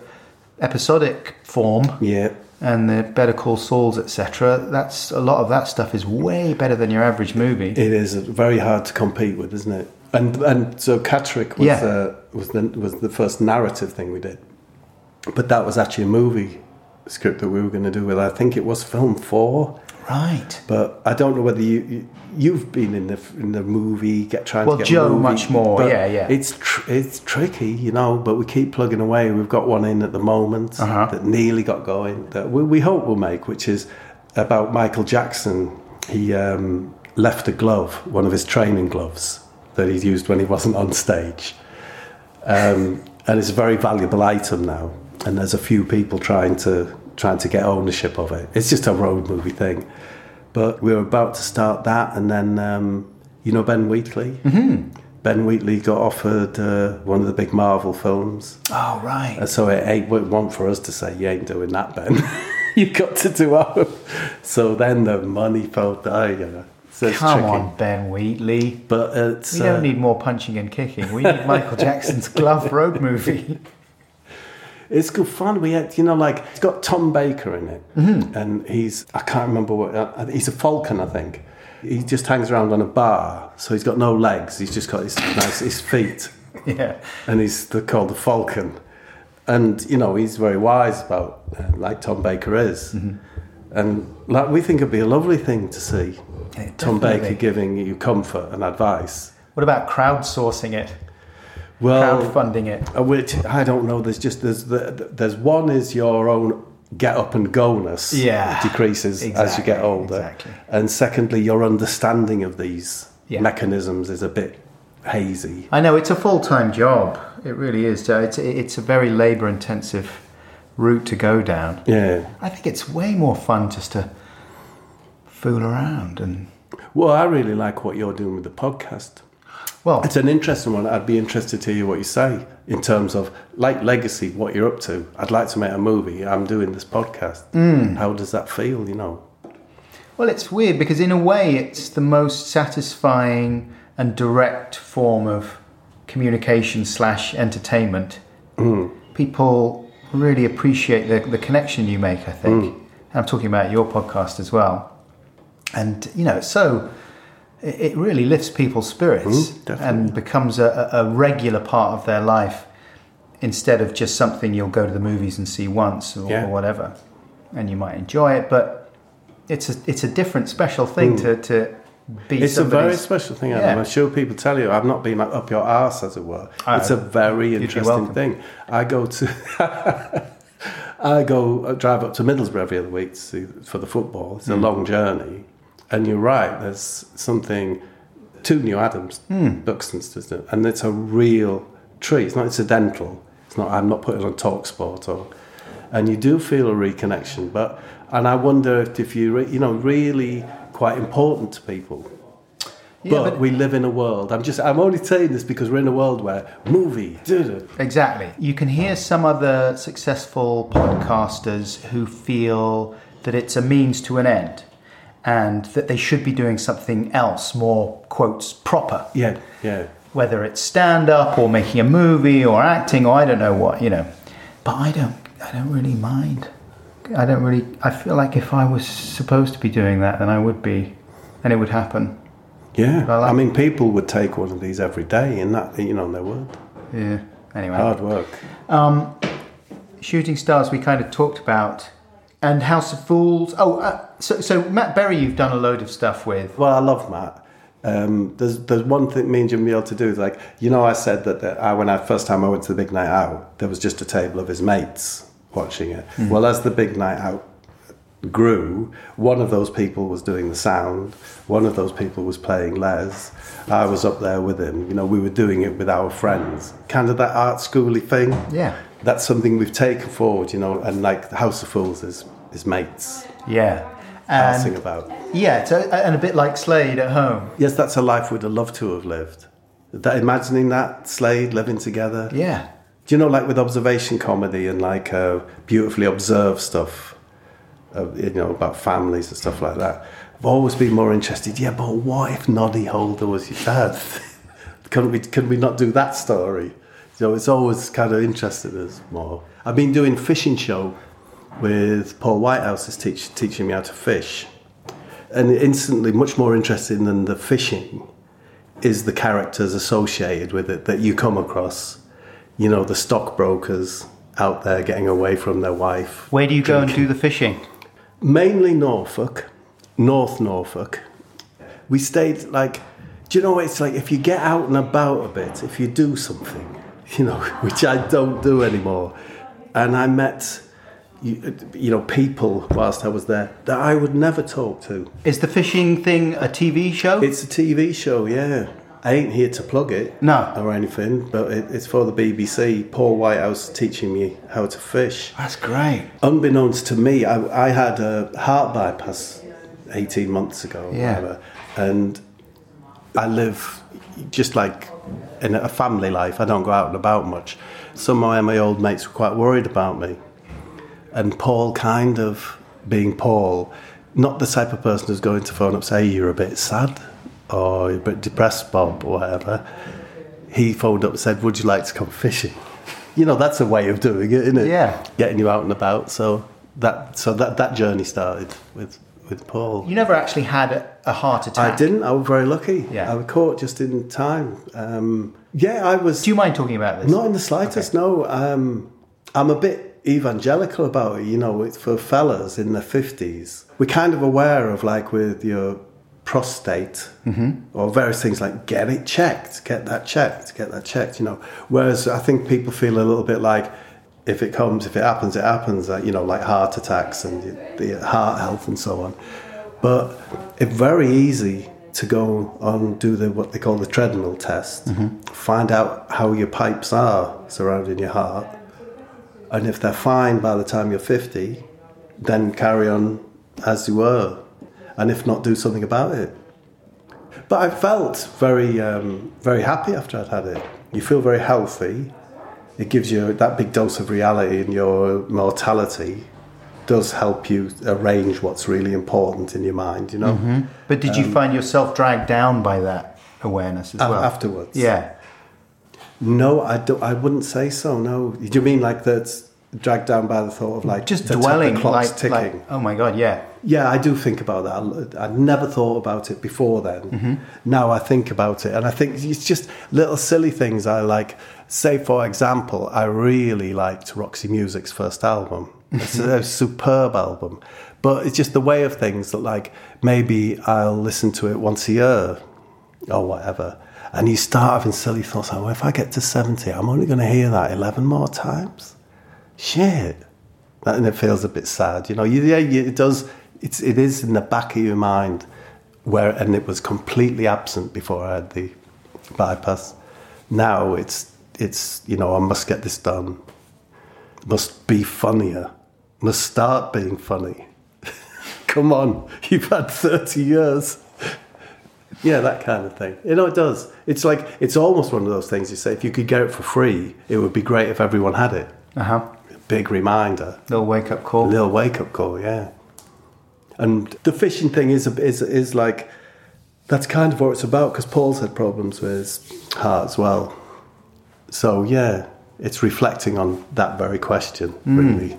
episodic form yeah, and the Better Call Sauls, etc. That's a lot of that stuff is way better than your average movie. It is very hard to compete with, isn't it? And and so Catterick was Yeah. uh, was the was the first narrative thing we did, but that was actually a movie script that we were going to do with. I think it was film four, right. but I don't know whether you. you You've been in the in the movie, get trying Well, to get Joe movie, much more, yeah, yeah. It's tr- it's tricky, you know, but we keep plugging away. We've got one in at the moment Uh-huh. that nearly got going that we, we hope will make, which is about Michael Jackson. He um, left a glove, one of his training gloves that he'd used when he wasn't on stage, um, and it's a very valuable item now. And there's a few people trying to trying to get ownership of it. It's just a road movie thing, but we're about to start that, and then um, you know Ben Wheatley. Mm-hmm. Ben Wheatley got offered uh, one of the big Marvel films. Oh, right. And so it ain't want for us to say you ain't doing that, Ben. [laughs] You've got to do our. [laughs] So then the money fell die, you know. It's Come tricky. on, Ben Wheatley. But it's We don't uh, need more punching and kicking. We need Michael Jackson's [laughs] glove road movie. it's good fun. We had, you know, like it's got Tom Baker in it, Mm-hmm. and he's I can't remember what uh, he's a falcon, I think. He just hangs around on a bar, so he's got no legs. He's just got his nice his feet. [laughs] yeah. and he's the, called the Falcon. And you know he's very wise about uh, like Tom Baker is, Mm-hmm. and like we think it'd be a lovely thing to see Yeah, Tom. Baker giving you comfort and advice. What about crowdsourcing it? Well, Crowdfunding it? uh, which I don't know. There's just there's the, there's one is your own get up and go-ness Yeah, decreases as you get older, exactly. and secondly your understanding of these Yeah. mechanisms is a bit hazy. I know it's a full time job. It really is. It's it's a very labour intensive route to go down. Yeah. I think it's way more fun just to fool around and Well, I really like what you're doing with the podcast. well, It's an interesting one. I'd be interested to hear what you say in terms of like legacy, what you're up to. I'd like to make a movie. I'm doing this podcast. Hmm. How does that feel? You know, Well, it's weird because in a way, it's the most satisfying and direct form of communication slash entertainment. Hmm. People really appreciate the, the connection you make. I think, hmm. and I'm talking about your podcast as well. And you know, so it, really lifts people's spirits definitely. and becomes a, a regular part of their life instead of just something you'll go to the movies and see once or, Yeah. or whatever, and you might enjoy it, but it's a it's a different special thing to to be. It's a very special thing. Adam. Yeah. I'm sure people tell you I've not been like, up your arse, as it were. Oh, it's a very interesting thing. I go to. [laughs] I go I drive up to Middlesbrough every other week to see, for the football. It's a Hmm. long journey, and you're right. There's something two New Adams, Hmm. Buxton's, it? And it's a real treat. It's not incidental. It's not. I'm not putting on talk sport or, and you do feel a reconnection. But and I wonder if, if you re, you know really quite important to people. Yeah, but, but- we live in a world. I'm just. I'm only saying this because we're in a world where movie. doo-doo. Exactly. You can hear some other successful podcasters who feel that it's a means to an end and that they should be doing something else more, quotes, proper. Yeah, yeah. whether it's stand up or making a movie or acting or I don't know what, you know. But I don't, I don't really mind. I don't really. I feel like if I was supposed to be doing that, then I would be, and it would happen. Yeah, I like- I mean, people would take one of these every day, and that you know they would. Yeah. Anyway. Hard work. Um, Shooting Stars we kind of talked about, and House of Fools. Oh, uh, so so Matt Berry, you've done a load of stuff with. Well, I love Matt. Um, there's there's one thing me and Jim be able to do is like you know I said that, that I, when I first time I went to the big night out there was just a table of his mates watching it. Well, as the big night out grew, one of those people was doing the sound, one of those people was playing Les. I was up there with him. You know, we were doing it with our friends. Kind of that art schooly thing. Yeah. That's something we've taken forward, you know, and like the House of Fools is his mates Yeah. Passing And, about. yeah, so, and a bit like Slade at home. Yes, that's a life we'd have loved to have lived. That, imagining that Slade living together. Yeah. Do you know, like with observation comedy and like uh, beautifully observed stuff, uh, you know, about families and stuff like that. I've always been more interested. Yeah, but what if Noddy Holder was your dad? [laughs] couldn't we? Could we not do that story? So it's always kind of interested us more. I've been doing fishing show with Paul Whitehouse is teach, teaching me how to fish, and instantly much more interesting than the fishing is the characters associated with it that you come across. You know, the stockbrokers out there getting away from their wife. Where do you go and do the fishing? Mainly Norfolk, North Norfolk. We stayed like, do you know what it's like? If you get out and about a bit, if you do something, [laughs] you know, which I don't do anymore, and I met, you, you know, people whilst I was there that I would never talk to. Is the fishing thing a TV show? It's a TV show, yeah. I ain't here to plug it, No. or anything, but it, it's for the BBC. Paul Whitehouse teaching me how to fish. That's great. Unbeknownst to me, I, I had a heart bypass 18 months ago, or Yeah. whatever, and I live just like in a family life. I don't go out and about much. Some of my old mates were quite worried about me, and Paul kind of being Paul, not the type of person who's going to phone up say you're a bit sad or you're a bit depressed, Bob, or whatever. He phoned up and said, "Would you like to come fishing?" You know, that's a way of doing it, isn't it? Yeah. getting you out and about. So that so that that journey started with with Paul. You never actually had a, heart attack. I didn't. I was very lucky. Yeah. I was caught just in time. Um, yeah, I was. Do you mind talking about this? Not in the slightest. No, um, I'm a bit evangelical about it. You know, it's for fellas in their fifties. We're kind of aware of like with your prostate mm-hmm. or various things like get it checked, get that checked, get that checked. You know, whereas I think people feel a little bit like. If it comes, if it happens, it happens. Like, you know, like heart attacks and the the heart health and so on. But it's very easy to go on do the what they call the treadmill test, mm-hmm. find out how your pipes are surrounding your heart, and if they're fine by the time you're 50, then carry on as you were, and if not, do something about it. But I felt very, um, very happy after I'd had it. You feel very healthy. It gives you that big dose of reality and your mortality. Does help you arrange what's really important in your mind, you know. But did you find yourself dragged down by that awareness as well? afterwards? Yeah. No, I don't. I wouldn't say so. No. Do you mean like that's dragged down by the thought of like Just dwelling, clock's like, ticking? like, oh my god, yeah. Yeah, I do think about that. I- I'd never thought about it before then. Mm-hmm. Now I think about it, and I think it's just little silly things I like. Say, for example, I really liked Roxy Music's first album. It's a mm-hmm. superb album, but it's just the way of things that, like, maybe I'll listen to it once a year or whatever. And you start having silly thoughts. Oh, if I get to 70, I'm only going to hear that 11 more times. Shit that, and it feels a bit sad. You know, you, yeah, you, it does. It's it is in the back of your mind where, and it was completely absent before I had the bypass. Now it's it's you know I must get this done. Must be funnier. Must start being funny. [laughs] Come on, you've had thirty years. Yeah, that kind of thing. You know, it does. It's like it's almost one of those things you say. If you could get it for free, it would be great if everyone had it. Uh huh. Big reminder. Little wake up call. Little wake up call, yeah. And the fishing thing is is is like that's kind of what it's about because Paul's had problems with his heart as well. So yeah, it's reflecting on that very question, really.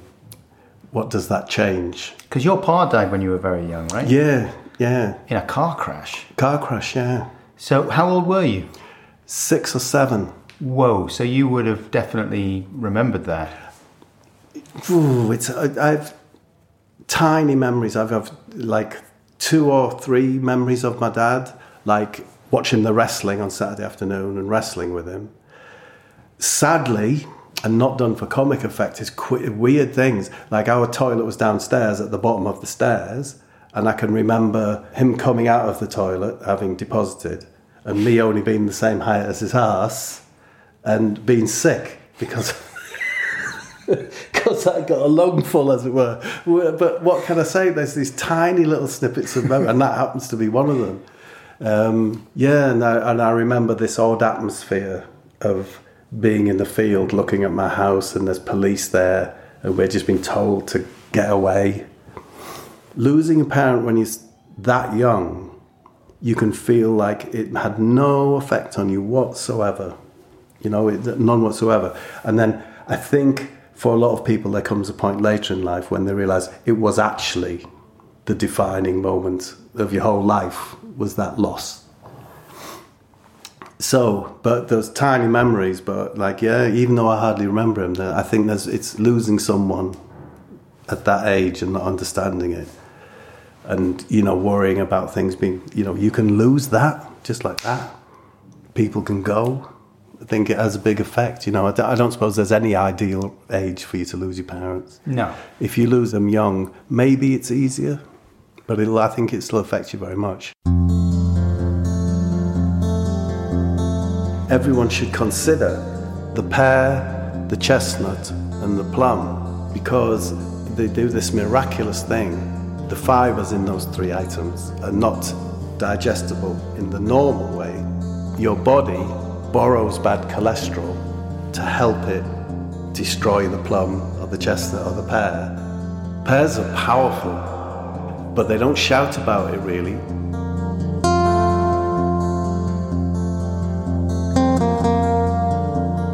What does that change? Because your pa died when you were very young, right? Yeah, yeah. In a car crash. Car crash, yeah. So how old were you? Six or seven. Whoa. So you would have definitely remembered that. Ooh, it's I, I've tiny memories. I've have like two or three memories of my dad, like watching the wrestling on Saturday afternoon and wrestling with him. Sadly, and not done for comic effect, is qu- weird things. Like our toilet was downstairs at the bottom of the stairs, and I can remember him coming out of the toilet having deposited, and me only being the same height as his ass, and being sick because. [laughs] because I got a lungful, as it were. But what can I say? There's these tiny little snippets of memory, and that happens to be one of them. Um, yeah, and I, and I remember this odd atmosphere of being in the field, looking at my house, and there's police there, and we're just being told to get away. Losing a parent when you're that young, you can feel like it had no effect on you whatsoever. You know, it, none whatsoever. And then I think for a lot of people, there comes a point later in life when they realize it was actually the defining moment of your whole life was that loss. So, but those tiny memories, but like, yeah, even though I hardly remember him, I think there's, it's losing someone at that age and not understanding it. And, you know, worrying about things being, you know, you can lose that just like that. People can go. I think it has a big effect. You know, I don't, I don't suppose there's any ideal age for you to lose your parents. No. If you lose them young, maybe it's easier, but it'll, I think it still affects you very much. Everyone should consider the pear, the chestnut, and the plum because they do this miraculous thing. The fibers in those three items are not digestible in the normal way. Your body borrows bad cholesterol to help it destroy the plum or the chestnut or the pear. Pears are powerful, but they don't shout about it really.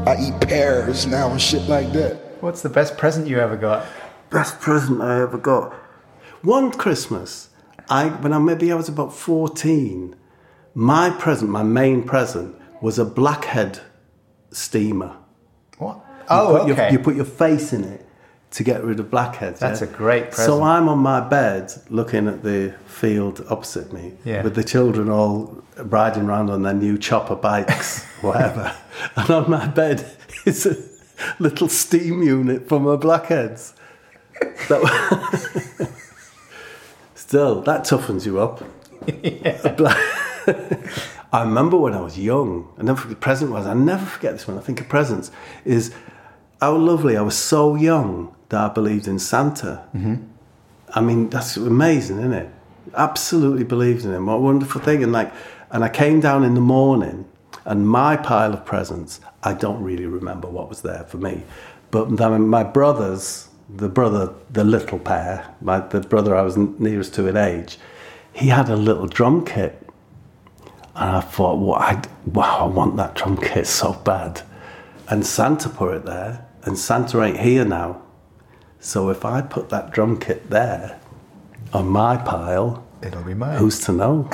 I eat pears now and shit like that. What's the best present you ever got? Best present I ever got. One Christmas, I when I maybe I was about fourteen, my present, my main present, was a blackhead steamer. What? You Oh, put okay. Your, you put your face in it to get rid of blackheads. That's yeah? a great present. So I'm on my bed looking at the field opposite me Yeah. with the children all riding around on their new chopper bikes, [laughs] whatever. and on my bed is a little steam unit for my blackheads. That, [laughs] still, that toughens you up. [laughs] [laughs] I remember when I was young, I never forget present was, I never forget this when I think of presents, is how lovely. I was so young that I believed in Santa. Mm-hmm. I mean, that's amazing, isn't it? Absolutely believed in him. What a wonderful thing. And like, and I came down in the morning, and my pile of presents, I don't really remember what was there for me. But then my brothers, the brother, the little pair, my, the brother I was nearest to in age, he had a little drum kit. And I thought, well, I, wow, I want that drum kit so bad. And Santa put it there, and Santa ain't here now. So if I put that drum kit there on my pile, It'll be mine. who's to know? [laughs]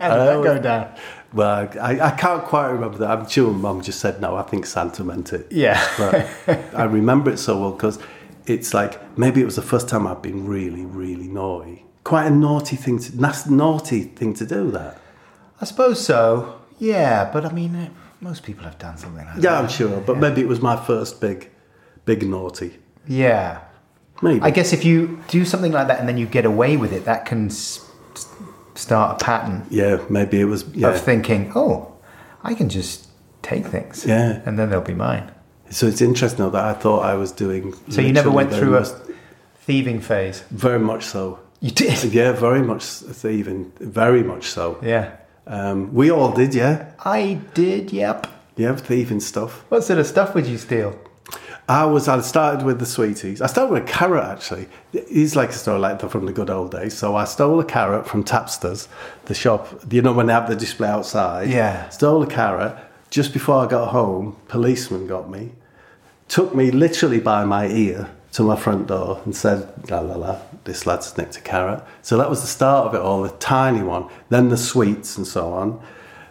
How did that go oh, down? Well, I, I can't quite remember that. I'm sure Mum just said no. I think Santa meant it. Yeah. but I remember it so well because it's like maybe it was the first time I've been really, really naughty. Quite a naughty thing to nas- naughty thing to do. That. I suppose so. Yeah, but I mean, most people have done something like that. Yeah, I'm sure. But maybe it was my first big, big naughty. Yeah. Maybe. I guess if you do something like that and then you get away with it, that can start a pattern Yeah, maybe it was. Yeah. of thinking, oh, I can just take things. Yeah. And then they'll be mine. So it's interesting though that I thought I was doing. So you never went through a thieving phase. Very much so. You did? [laughs] Yeah, very much thieving. Very much so. Yeah. Um, we all did, yeah. I did, yep. Yeah, thieving stuff. What sort of stuff would you steal? I was. I started with the sweeties. I started with a carrot actually. It's like a story like the, from the good old days. So I stole a carrot from Tapsters, the shop. You know when they have the display outside. Yeah. Stole a carrot. Just before I got home, policeman got me, took me literally by my ear to my front door and said, "La la la, this lad's nicked a carrot." So that was the start of it all. The tiny one, then the sweets and so on,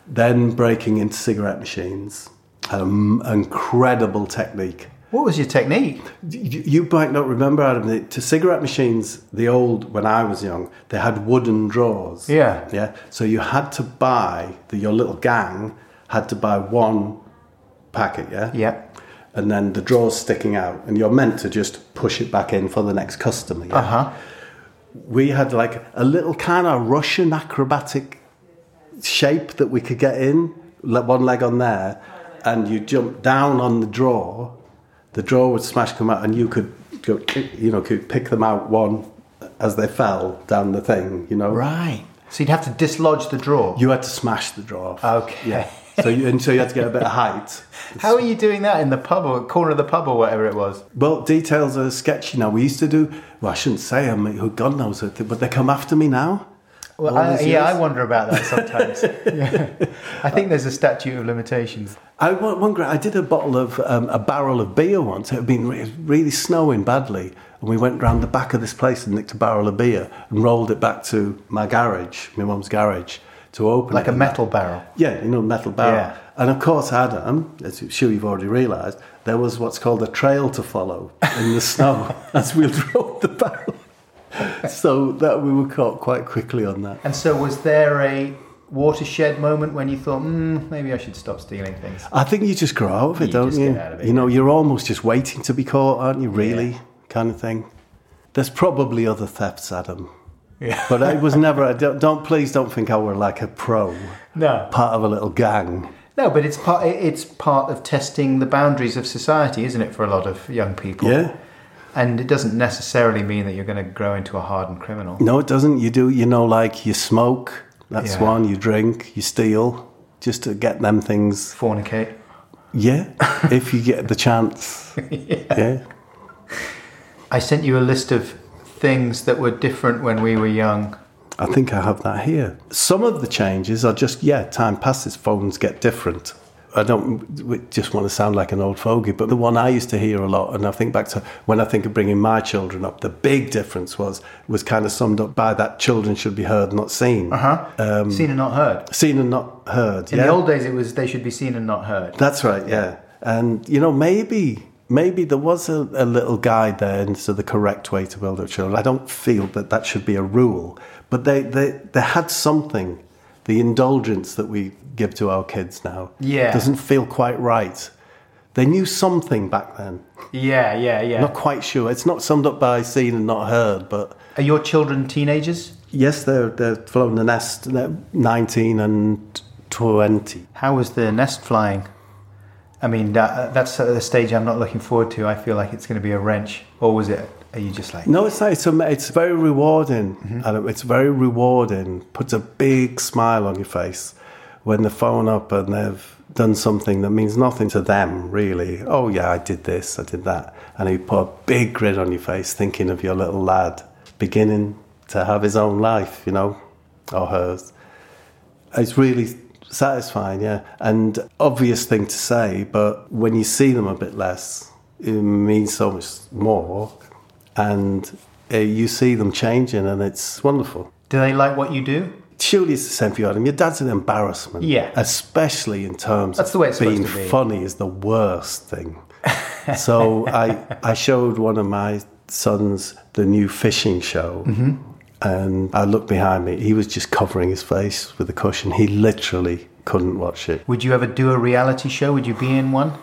then breaking into cigarette machines. Had an incredible technique. What was your technique? You, you might not remember, Adam, the, to cigarette machines, the old, when I was young, they had wooden drawers. Yeah. Yeah. So you had to buy, the, your little gang had to buy one packet, yeah? Yep. And then the drawers sticking out, and you're meant to just push it back in for the next customer. Yeah? Uh huh. We had like a little kind of Russian acrobatic shape that we could get in, one leg on there, and you jump down on the drawer. The drawer would smash come out, and you could go, you know, could pick them out one as they fell down the thing. You know, Right. So you'd have to dislodge the drawer. You had to smash the drawer. Okay. Yeah. So you, and so you had to get a bit of height. [laughs] How are you doing that in the pub or corner of the pub or whatever it was? Well, details are sketchy now. We used to do. Well, I shouldn't say them. Who God knows it, but they come after me now. Well, I, yeah, years. I wonder about that sometimes. yeah. [laughs] I think there's a statute of limitations. I one, one great, I did a bottle of um, a barrel of beer once. It had been re- really snowing badly, and we went round the back of this place and nicked a barrel of beer and rolled it back to my garage, my mum's garage, to open Like it. a metal barrel. Yeah, you know, metal barrel. Yeah. And of course, Adam, as I'm sure you've already realised, there was what's called a trail to follow in the [laughs] snow as we drove the barrel. [laughs] so that we were caught quite quickly on that. And so, was there a watershed moment when you thought, mm, maybe I should stop stealing things? I think you just grow out of it, You don't you? get out of it, you know, you're almost just waiting to be caught, aren't you? Really, Yeah. kind of thing. There's probably other thefts, Adam. Yeah. [laughs] But I was never. I don't, don't please don't think I were like a pro, No. part of a little gang. No, but it's part. It's part of testing the boundaries of society, isn't it, for a lot of young people? Yeah. And it doesn't necessarily mean that you're going to grow into a hardened criminal. No, it doesn't. You do. You know, like you smoke. That's Yeah. one. You drink. You steal. Just to get them things. Fornicate. Yeah, if you get the chance. [laughs] yeah. I sent you a list of things that were different when we were young. I think I have that here. Some of the changes are just, yeah, time passes, phones get different. I don't just want to sound like an old fogey, but the one I used to hear a lot, and I think back to when I think of bringing my children up, the big difference was was kind of summed up by that children should be heard, not seen. Uh huh? seen and not heard. Seen and not heard. In yeah? the old days, it was they should be seen and not heard. That's right, yeah. And you know, maybe maybe there was a, a little guide there into the correct way to build up children. I don't feel that that should be a rule, but they they, they had something. The indulgence that we give to our kids now Yeah. doesn't feel quite right. They knew something back then. Yeah, yeah, yeah. Not quite sure. It's not summed up by seen and not heard, but Are your children teenagers? yes, they're they're flown the nest. They're nineteen and twenty. How was the nest flying? I mean, that, uh, that's at the stage I'm not looking forward to. I feel like it's going to be a wrench. Or was it? Are you just like, No, it's not. It's, a, it's very rewarding. Mm-hmm. And it's very rewarding. Puts a big smile on your face when they phone up and they've done something that means nothing to them, really. Oh, yeah, I did this, I did that. And you put a big grin on your face thinking of your little lad beginning to have his own life, you know, or hers. It's really satisfying, yeah. And obvious thing to say, but when you see them a bit less, it means so much more. And uh, you see them changing, and it's wonderful. do they like what you do? Surely it's the same for you, Adam. Your dad's an embarrassment. Yeah. Especially in terms That's of the way it's supposed being to be. funny is the worst thing. [laughs] so I, I showed one of my sons the new fishing show. Mm-hmm. And I looked behind me. He was just covering his face with a cushion. He literally couldn't watch it. Would you ever do a reality show? Would you be in one?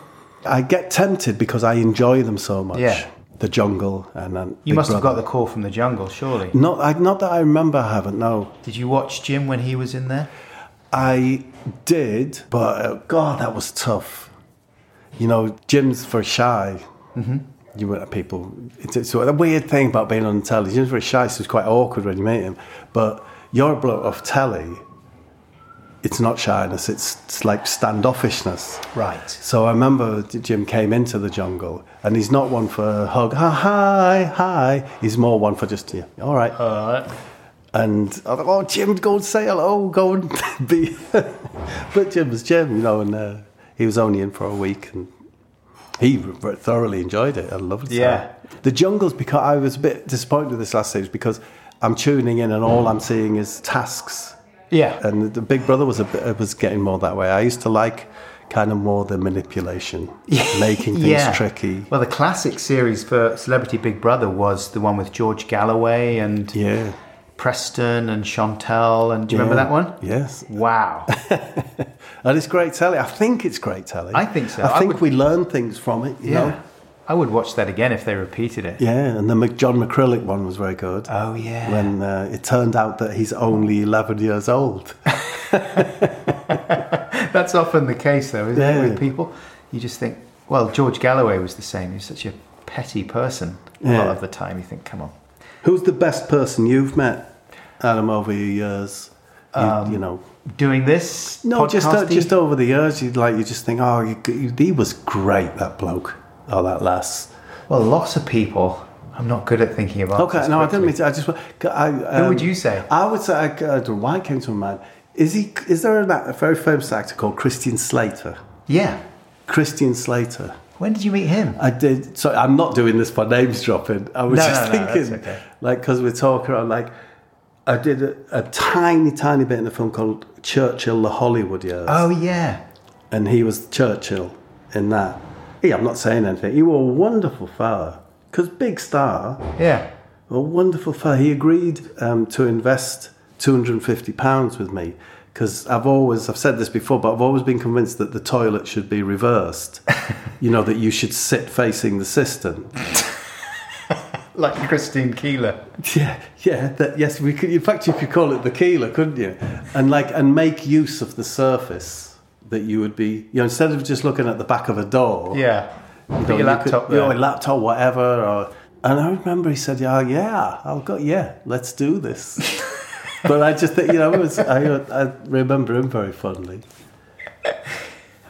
I get tempted because I enjoy them so much. Yeah. The jungle and then You Big must have got the call from the jungle, surely. Not, I, not that I remember. I haven't. No, Did you watch Jim when he was in there? I did, but uh, God, that was tough. You know, Jim's very shy. Mm-hmm. You were people. It's, it's a weird thing about being on telly. Jim's very shy, so it's quite awkward when you meet him. But you're a bloke off telly. It's not shyness, it's, it's like standoffishness. Right. So I remember Jim came into the jungle, and he's not one for a hug, hi, hi, hi. He's more one for just, yeah, all right. All right. And I thought, oh, Jim, go and say hello, go and [laughs] be. [laughs] but Jim was Jim, you know, and uh, he was only in for a week, and he thoroughly enjoyed it. I loved it. Yeah. The jungle's because I was a bit disappointed with this last stage because I'm tuning in and all I'm seeing is tasks Yeah. and the Big Brother was a bit, was getting more that way. I used to like kind of more the manipulation, making things tricky. Well, the classic series for Celebrity Big Brother was the one with George Galloway and Yeah. Preston and Chantelle. And do you remember that one? Yes. Wow. [laughs] And it's great telly. I think it's great telly. I think so. I I think would- we learn things from it. You yeah. Know? I would watch that again if they repeated it. Yeah, and the John McCririck one was very good. Oh, yeah. When uh, it turned out that he's only 11 years old. [laughs] That's often the case, though, isn't Yeah. it, with people? You just think, well, George Galloway was the same. He's such a petty person a lot of the time. You think, come on. Who's the best person you've met, Adam, over your years? You, you know, Doing this? No, just uh, just over the years, you like you just think, oh, you, you, he was great, that bloke, or that lass. Well, lots of people. I'm not good at thinking about. Okay, no, I didn't mean to. I just, I, um, Who would you say? I would say, I, I don't know why it came to my mind. Is he? Is there act- a very famous actor called Christian Slater? Yeah. Christian Slater. When did you meet him? I did. So I'm not doing this for names dropping. I was No, just no, no, thinking, okay. like, because we're talking, I'm like, I did a, a tiny, tiny bit in a film called Churchill: The Hollywood Years. Oh yeah. and he was Churchill in that. Hey, I'm not saying anything. He was a wonderful fella. Because big star, Yeah. a wonderful fella. He agreed um, to invest £250 with me. Because I've always, I've said this before, but I've always been convinced that the toilet should be reversed. [laughs] you know, that you should sit facing the cistern. [laughs] Like Christine Keeler. Yeah, yeah. That, yes, we could. In fact, you could call it the keeler, couldn't you? And like, and make use of the surface that you would be. You know, instead of just looking at the back of a door. Yeah. you know, your you laptop could, you know, a laptop, whatever. Or, and I remember he said, "Yeah, yeah, I'll go. Yeah, let's do this." [laughs] but I just think, you know, it was, I, I remember him very fondly.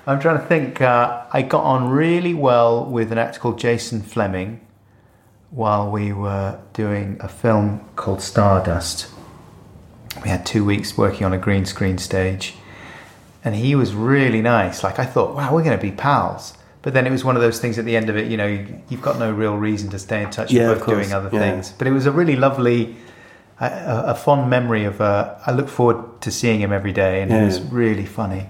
I'm trying to think. Uh, I got on really well with an actor called Jason Flemyng while we were doing a film called Stardust. We had two weeks working on a green screen stage, and he was really nice. Like I thought, wow, we're going to be pals. But then it was one of those things at the end of it, you know, you- you've got no real reason to stay in touch. Yeah, You're both doing other yeah. things. But it was a really lovely, a, a, fond memory of. Uh, I look forward to seeing him every day, and Yeah. he was really funny.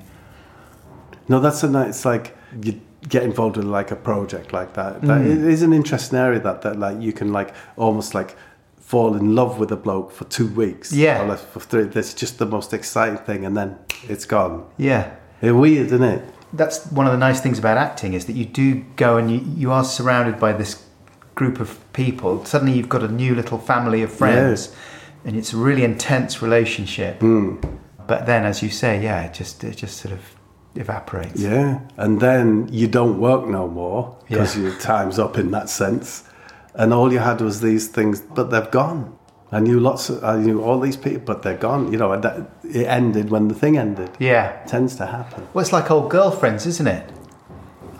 No, that's a nice. It's like you get involved with like a project like that. That It is an interesting area that that like you can like almost like fall in love with a bloke for two weeks. Yeah. or less for three. That's just the most exciting thing, and then it's gone. Yeah. It's weird, isn't it? that's one of the nice things about acting is that you do go and you, you are surrounded by this group of people. Suddenly you've got a new little family of friends, and it's a really intense relationship. Hmm. But then, as you say, yeah, it just it just sort of evaporates. Yeah, and then you don't work no more because Yeah. your time's up in that sense, and all you had was these things, but they've gone. I knew lots. Of, I knew all these people, but they're gone. You know, that, it ended when the thing ended. Yeah. it tends to happen. Well, it's like old girlfriends, isn't it?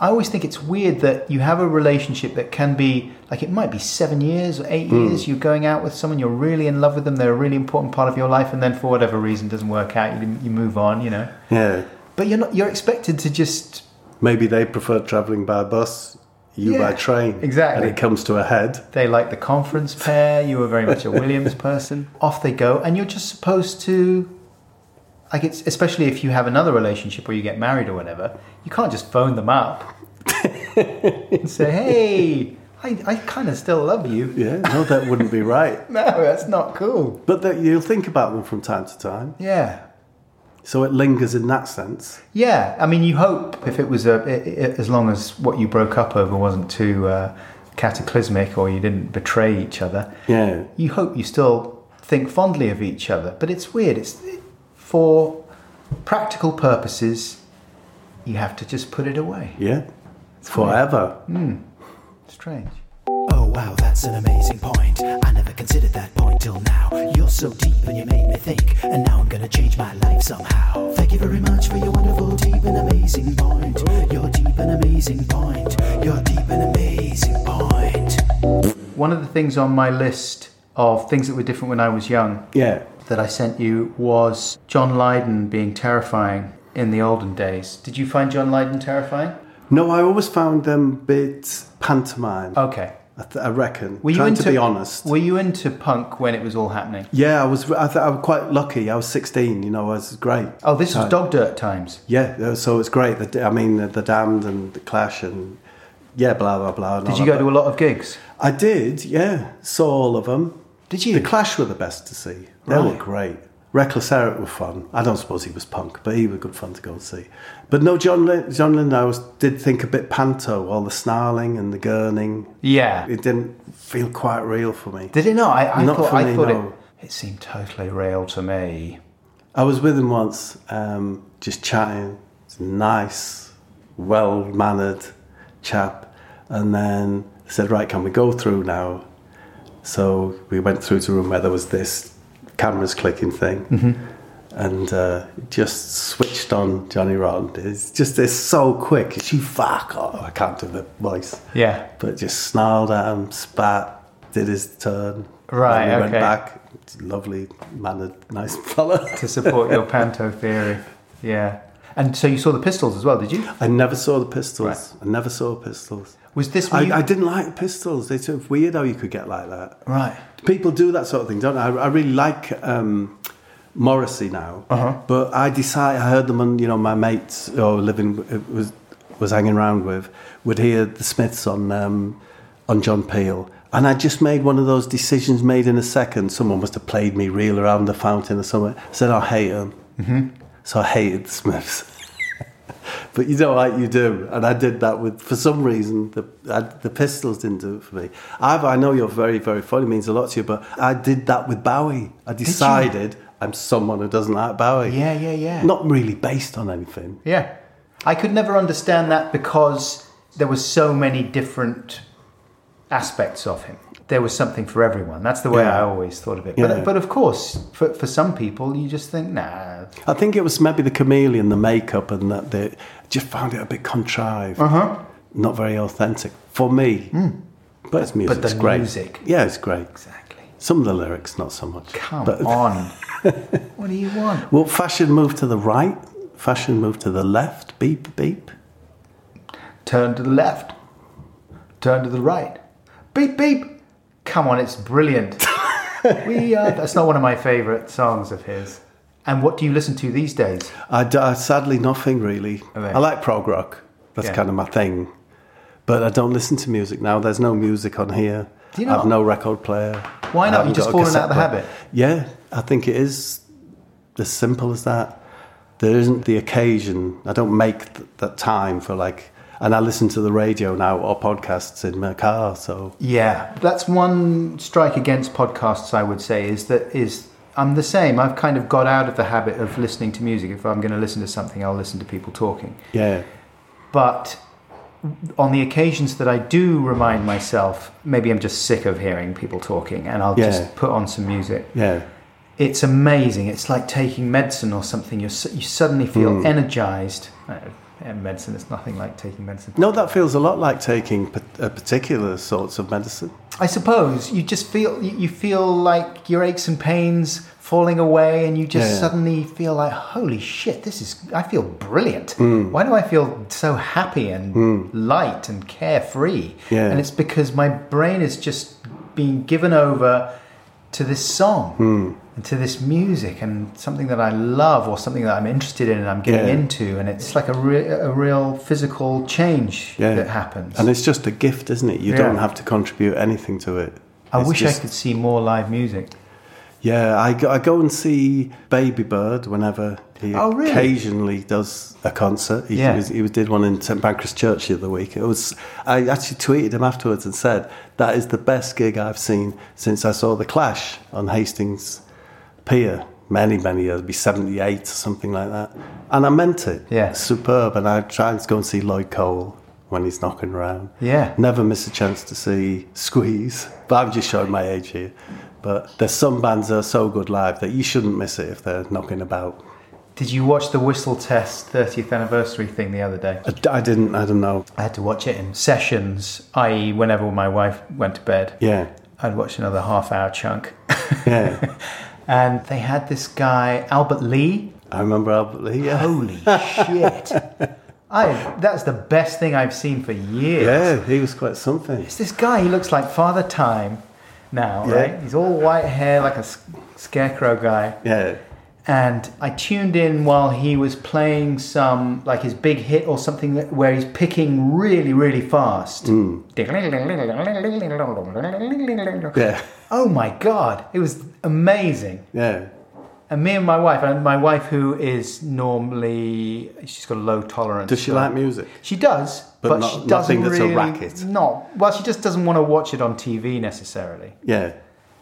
I always think it's weird that you have a relationship that can be like it might be seven years or eight hmm. years. You're going out with someone, you're really in love with them, they're a really important part of your life, and then for whatever reason doesn't work out. You, you move on, you know. Yeah, But you're not. You're expected to just. maybe they prefer traveling by bus, you Yeah, by train. exactly. and it comes to a head. They like the conference pear. You were very much a Williams [laughs] person. Off they go, and you're just supposed to. Like it's especially if you have another relationship or you get married or whatever, you can't just phone them up [laughs] and say, "Hey, I, I kind of still love you." Yeah, no, that wouldn't be right. [laughs] No, that's not cool. But that you'll think about them from time to time, Yeah, so it lingers in that sense. yeah. I mean, you hope if it was a, i- i- as long as what you broke up over wasn't too uh, cataclysmic or you didn't betray each other. Yeah, you hope you still think fondly of each other. But it's weird. It's for practical purposes. You have to just put it away. yeah, forever. Mm. Strange. Oh, wow, that's an amazing point. I never considered that point till now. You're so deep and you made me think, and now I'm gonna change my life somehow. Thank you very much for your wonderful, deep and amazing point. Your deep and amazing point. Your deep and amazing point. One of the things on my list of things that were different when I was young Yeah. that I sent you was John Lydon being terrifying in the olden days. Did you find John Lydon terrifying? No, I always found them a bit pantomime. Okay. I, th- I reckon. Were you Trying into, to be honest. Were you into punk when it was all happening? yeah, I was. I, th- I was quite lucky. I was 16. You know, I was great. Oh, this was Dog Dirt times. Yeah, uh, so it's great. The, I mean, the, the Damned and the Clash and yeah, blah blah blah. Did you that. go to a lot of gigs? I did. Yeah, saw all of them. Did you? The Clash were the best to see. They were great. Reckless Eric were fun. I don't suppose he was punk, but he was good fun to go and see. But no, John Lin- John I did think a bit panto, all the snarling and the gurning. Yeah. It didn't feel quite real for me. Did it not? I, I Not thought, for I me, thought no. it, it seemed totally real to me. I was with him once, um, just chatting. Nice, well mannered chap. And then said, Right, can we go through now? So we went through to a room where there was this cameras clicking thing. And uh, just switched on Johnny Rotten. It's just it's so quick. It's you fuck off. I can't do the voice. Yeah. But just snarled at him, spat, did his turn. Right, we went okay. back. Lovely mannered, nice fella. [laughs] To support your [laughs] panto theory. Yeah. And so you saw the Pistols as well, did you? I never saw the Pistols. Right. I never saw Pistols. Was this I, you- I didn't like Pistols. It's weird how you could get like that. Right. People do that sort of thing, don't they? I, I really like um, Morrissey now, Uh-huh. but I decided I heard them on you know my mates or living was was hanging around with would hear the Smiths on um, on John Peel. And I just made one of those decisions made in a second. Someone must have played me reel around the fountain or something. I said, I hate them. Mm-hmm. So I hated the Smiths. But you know what you do, and I did that with. For some reason, the I, the Pistols didn't do it for me. I've, I know you're very, very funny, means a lot to you, but I did that with Bowie. I decided I'm someone who doesn't like Bowie. Yeah, yeah, yeah. Not really based on anything. Yeah. I could never understand that because there were so many different aspects of him. There was something for everyone. That's the way Yeah. I always thought of it. Yeah. But, but of course, for, for some people, you just think, nah. I think it was maybe the chameleon, the makeup, and that they just found it a bit contrived. Uh-huh. Not very authentic for me. But it's music. Hmm. the it's great. music. Yeah, it's great. Exactly. Some of the lyrics, not so much. Come But- [laughs] on. [laughs] what do you want? Well, fashion moved to the right. Fashion moved to the left. Beep, beep. Turn to the left. Turn to the right. Beep, beep. Come on, it's brilliant. [laughs] we are, that's not one of my favourite songs of his. And what do you listen to these days? I, d- I- sadly nothing really. Okay. I like prog rock. That's Yeah. kind of my thing. But I don't listen to music now. There's no music on here. Do you I have no record player. Why not? You just fallen out of the habit? Yeah, I think it is as simple as that. There isn't the occasion. I don't make th- that time for like, and I listen to the radio now or podcasts in my car. So Yeah, that's one strike against podcasts. I would say is that is I'm the same. I've kind of got out of the habit of listening to music. If I'm going to listen to something, I'll listen to people talking. yeah, But on the occasions that I do remind myself, maybe I'm just sick of hearing people talking, and I'll Yeah. just put on some music. yeah, It's amazing. It's like taking medicine or something. You're, you suddenly feel Hmm. energized. Uh, and medicine. It's nothing like taking medicine. no, that feels a lot like taking a particular sorts of medicine. I suppose you just feel you feel like your aches and pains falling away, and you just Yeah. suddenly feel like, holy shit, this is. I feel brilliant. Hmm. Why do I feel so happy and light and carefree? Yeah. And it's because my brain is just being given over to this song Hmm. And to this music and something that I love or something that I'm interested in and I'm getting Yeah. into, and it's like a, re- a real physical change Yeah. that happens. And it's just a gift, isn't it? You Yeah. don't have to contribute anything to it. I It's wish just- I could see more live music. Yeah, I go, I go and see Babybird whenever he Oh, really? occasionally does a concert. He, Yeah. was, he was- did one in St Pancras Church the other week. It was. I actually tweeted him afterwards and said that is the best gig I've seen since I saw the Clash on Hastings Pier many many years, it'd be seventy eight or something like that. And I meant it. Yeah. superb. And I tried to go and see Lloyd Cole when he's knocking around. Yeah. Never miss a chance to see Squeeze. But I'm just showing my age here. But there's some bands that are so good live that you shouldn't miss it if they're knocking about. Did you watch the Whistle Test 30th anniversary thing the other day? I, I didn't, I don't know. I had to watch it in sessions, i.e., whenever my wife went to bed. Yeah. I'd watch another half hour chunk. Yeah. [laughs] and they had this guy, Albert Lee. I remember Albert Lee. Yeah. Holy shit. [laughs] I, that's the best thing I've seen for years. Yeah, he was quite something. It's this guy, he looks like Father Time now, Yeah. right? He's all white hair, like a s- scarecrow guy. Yeah. And I tuned in while he was playing some, like his big hit or something that, where he's picking really, really fast. Mm. Yeah. Oh my God, it was amazing. Yeah. And me and my wife, and my wife who is normally, she's got a low tolerance. Does she like music? She does, But but, not- she doesn't that's a really, racket. Not well. She just doesn't want to watch it on TV necessarily. Yeah.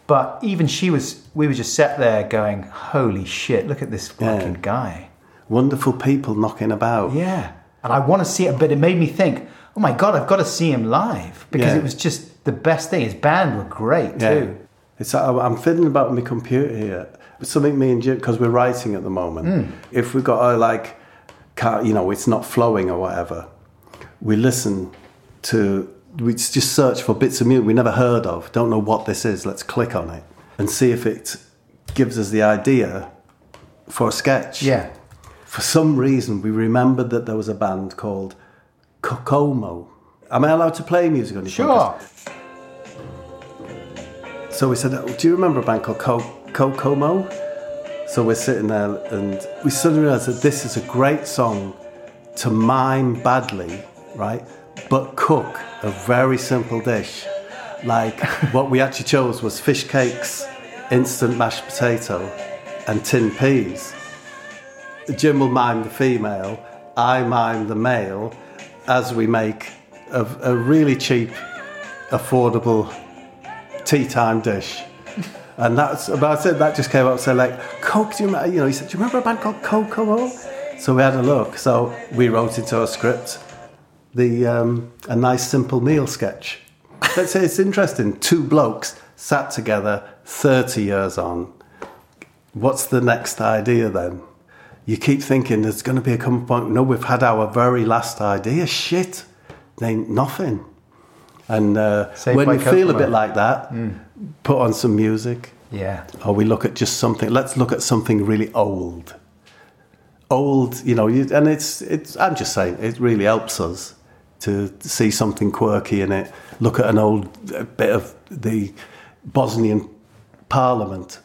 But even she was, we were just sat there going, "Holy shit! Look at this Yeah. fucking guy." Wonderful people knocking about. Yeah, and I want to see it, but it made me think, "Oh my god, I've got to see him live because Yeah. it was just the best thing." His band were great Yeah. too. It's I- I'm fiddling about my computer here. Something me and Jim because we're writing at the moment. Hmm. If we've got a like, you know, it's not flowing or whatever, we listen to. We just search for bits of music we never heard of. Don't know what this is. Let's click on it and see if it gives us the idea for a sketch. Yeah. For some reason, we remembered that there was a band called Kokomo. Am I allowed to play music on your Sure. podcast? So we said, "Oh, Do you remember a band called Co- Kokomo? So we're sitting there and we suddenly realised that this is a great song to mime badly, right? But cook a very simple dish. Like [laughs] what we actually chose was fish cakes, instant mashed potato, and tin peas. Jim will mime the female, I mime the male, as we make a, a really cheap, affordable tea time dish. [laughs] And that's about it. That just came up. So like, Coke, do you remember? You know, he said, do you remember a band called Kokomo? So we had a look. So we wrote into our script the um, a nice simple meal sketch. Let's say it's interesting. Two blokes sat together, thirty years on. What's the next idea then? You keep thinking there's going to be a come point. No, we've had our very last idea. Shit, they ain't nothing. And uh, when you feel a bit like that, put on some music, Yeah. or we look at just something. Let's look at something really old. Old, you know, you, and it's it's. I'm just saying, it really helps us to see something quirky in it. Look at an old bit of the Bosnian Parliament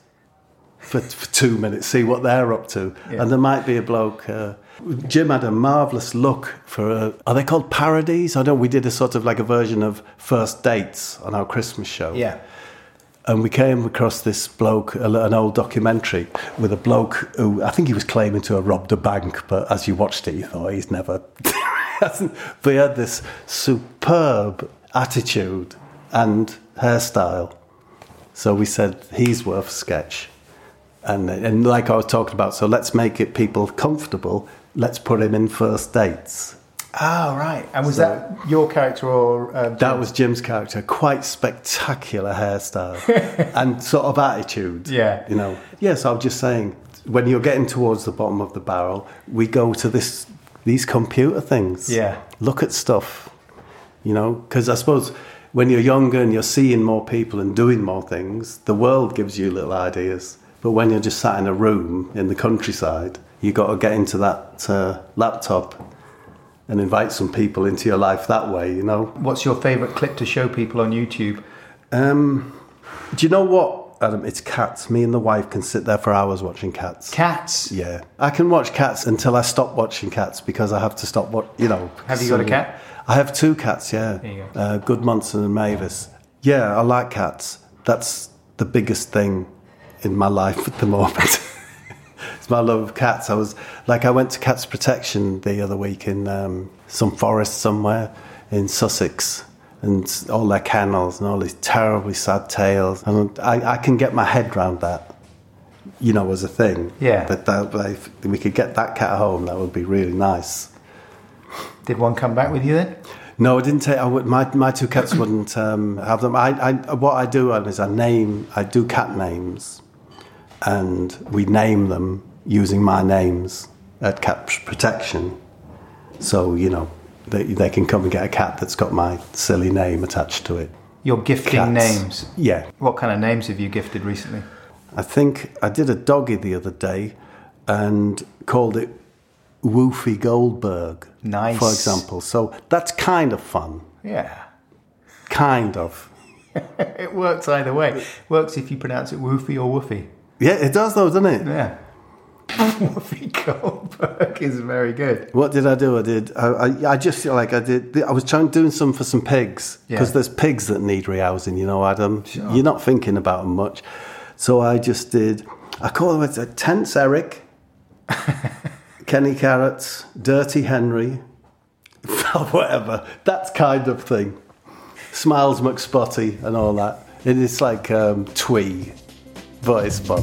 for, for two minutes, see what they're up to, and there might be a bloke. Uh, Jim had a marvelous look for. A, are they called parodies? I know we did a sort of like a version of First Dates on our Christmas show Yeah. And we came across this bloke, an old documentary with a bloke who I think he was claiming to have robbed a bank, but as you watched it, you thought he's never. [laughs] but he had this superb attitude and hairstyle. So we said he's worth a sketch, and and like I was talking about, so let's make it people comfortable. Let's put him in first dates. Oh, right. And was that your character or uh, That was Jim's character. Quite spectacular hairstyle [laughs] and sort of attitude. Yeah. You know. Yes, I was just saying, when you're getting towards the bottom of the barrel, we go to this these computer things. Yeah. Look at stuff. You know, because I suppose when you're younger and you're seeing more people and doing more things, the world gives you little ideas. But when you're just sat in a room in the countryside, you got to get into that uh, laptop and invite some people into your life that way. You know. What's your favourite clip to show people on YouTube? Um, do you know what, Adam? It's cats. Me and the wife can sit there for hours watching cats. Cats. Yeah, I can watch cats until I stop watching cats because I have to stop. What you know? Have you got a cat? I have two cats. Yeah, There you go. Uh, Good Munson and Mavis. Yeah, I like cats. That's the biggest thing in my life at the moment. [laughs] my love of cats. I was like, I went to Cats Protection the other week in um, some forest somewhere in Sussex, and all their kennels and all these terribly sad tales. And I, I can get my head round that, you know, as a thing. Yeah. But that, if we could get that cat home, that would be really nice. Did one come back with you then? No, I didn't take. I would, my my two cats wouldn't um, have them. I, I what I do is I name. I do cat names, and we name them using my names at Cat Protection. So you know they they can come and get a cat that's got my silly name attached to it. You're gifting Cats. names. Yeah, What kind of names have you gifted recently? I think I did a doggy the other day and called it Woofy Goldberg. Nice. For example. So that's kind of fun. Yeah. Kind of. [laughs] It works either way. works if you pronounce it woofy or woofy. Yeah, it does though, doesn't it? Yeah. [laughs] Woofy Goldberg is very good. What did I do? I did. I, I, I just feel like I did. I was trying doing some for some pigs because Yeah. there's pigs that need rehousing. You know, Adam. You're not thinking about them much. So I just did. I call it a tense Eric, [laughs] Kenny Carrots, Dirty Henry, [laughs] whatever. That kind of thing. Smiles McSpotty and all that. And It is like um, twee, but it's fun.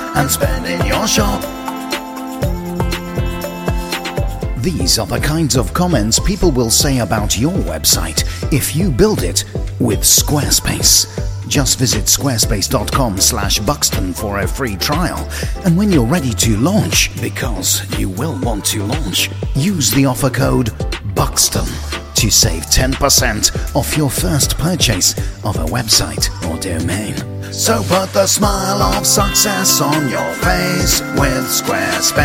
and spend in your shop. These are the kinds of comments people will say about your website if you build it with Squarespace. Just visit squarespace.com slash Buxton for a free trial. And when you're ready to launch, because you will want to launch, use the offer code BUXTON to save 10% off your first purchase of a website or domain. So put the smile of success on your face with Squarespace.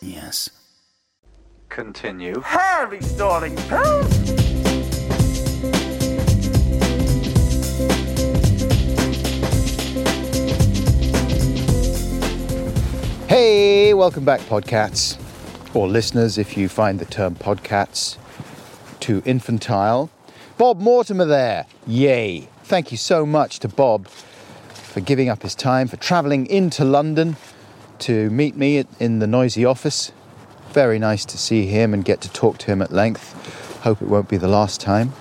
Yes. Continue. Harvey Stalling Pills. Hey, welcome back, podcats, or listeners, if you find the term podcats too infantile. Bob Mortimer there. Yay. Thank you so much to Bob for giving up his time, for travelling into London to meet me in the noisy office. Very nice to see him and get to talk to him at length. Hope it won't be the last time.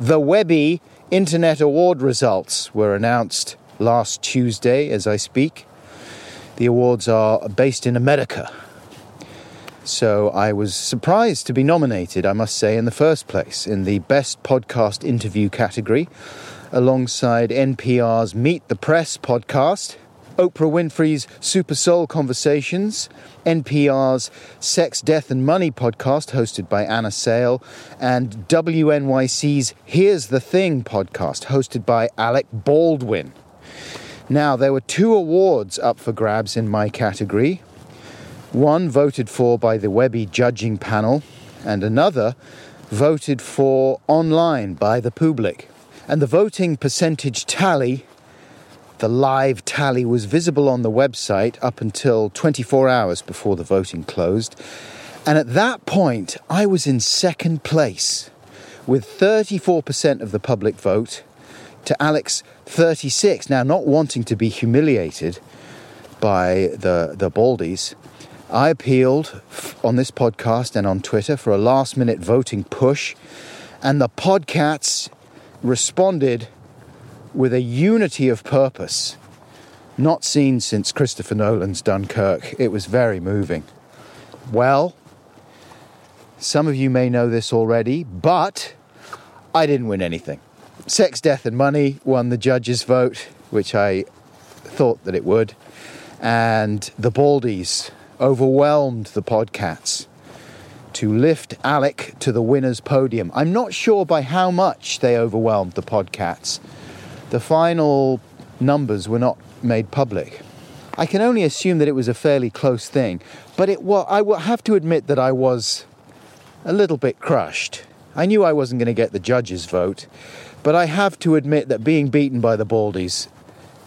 The Webby Internet Award results were announced last Tuesday as I speak. The awards are based in America. So I was surprised to be nominated, I must say, in the first place, in the Best Podcast Interview category, alongside NPR's Meet the Press podcast, Oprah Winfrey's Super Soul Conversations, NPR's Sex, Death and Money podcast, hosted by Anna Sale, and WNYC's Here's the Thing podcast, hosted by Alec Baldwin. Now, there were two awards up for grabs in my category. One voted for by the Webby judging panel, and another voted for online by the public. And the voting percentage tally, the live tally, was visible on the website up until 24 hours before the voting closed. And at that point, I was in second place with 34% of the public vote to Alex 36. Now, not wanting to be humiliated by the, the Baldies, I appealed on this podcast and on Twitter for a last minute voting push, and the Podcats responded with a unity of purpose not seen since Christopher Nolan's Dunkirk. It was very moving. Well, some of you may know this already, but I didn't win anything. Sex, Death and Money won the judges' vote, which I thought that it would. And the Baldies overwhelmed the Podcats to lift Alec to the winner's podium. I'm not sure by how much they overwhelmed the Podcats. The final numbers were not made public. I can only assume that it was a fairly close thing, but it wa- I will have to admit that I was a little bit crushed I knew I wasn't going to get the judge's vote, but I have to admit that being beaten by the Baldies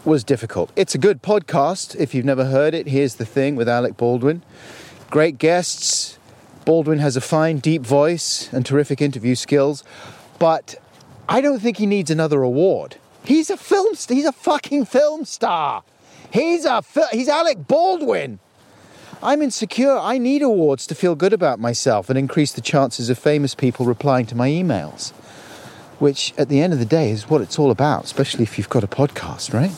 was difficult. It's a good podcast. If you've never heard it, here's the thing with Alec Baldwin. Great guests. Baldwin has a fine, deep voice and terrific interview skills, but I don't think he needs another award. He's a film. He's a fucking film star. He's a. He's Alec Baldwin. I'm insecure. I need awards to feel good about myself and increase the chances of famous people replying to my emails. Which, at the end of the day, is what it's all about, especially if you've got a podcast, right?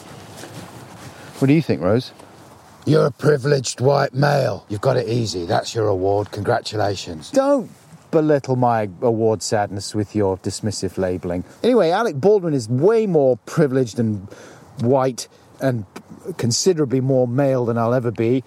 What do you think, Rose? You're a privileged white male. You've got it easy. That's your award. Congratulations. Don't belittle my award sadness with your dismissive labelling. Anyway, Alec Baldwin is way more privileged and white and considerably more male than I'll ever be.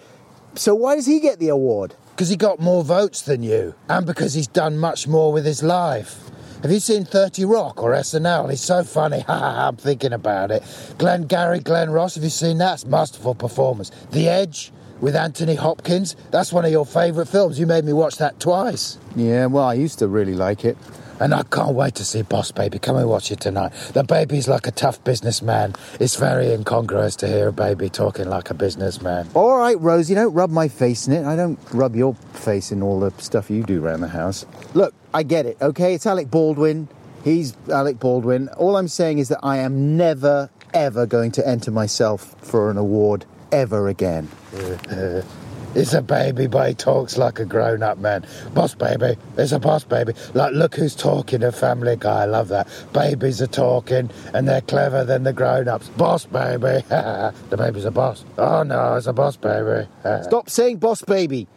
So why does he get the award? Because he got more votes than you, and because he's done much more with his life. Have you seen 30 Rock or SNL? He's so funny. [laughs] Ha ha I'm thinking about it. Glenn Gary, Glen Ross, have you seen that? It's masterful performance. The Edge with Anthony Hopkins. That's one of your favourite films. You made me watch that twice. Yeah, well, I used to really like it. And I can't wait to see Boss Baby. Come and watch it tonight. The baby's like a tough businessman. It's very incongruous to hear a baby talking like a businessman. All right, Rosie, don't rub my face in it. I don't rub your face in all the stuff you do around the house. Look, I get it, okay? It's Alec Baldwin. He's Alec Baldwin. All I'm saying is that I am never, ever going to enter myself for an award ever again. [laughs] It's a baby, but he talks like a grown up man. Boss baby, it's a boss baby. Like, look who's talking, a family guy. I love that. Babies are talking, and they're clever than the grown ups. Boss baby. [laughs] the baby's a boss. Oh no, it's a boss baby. [laughs] Stop saying boss baby.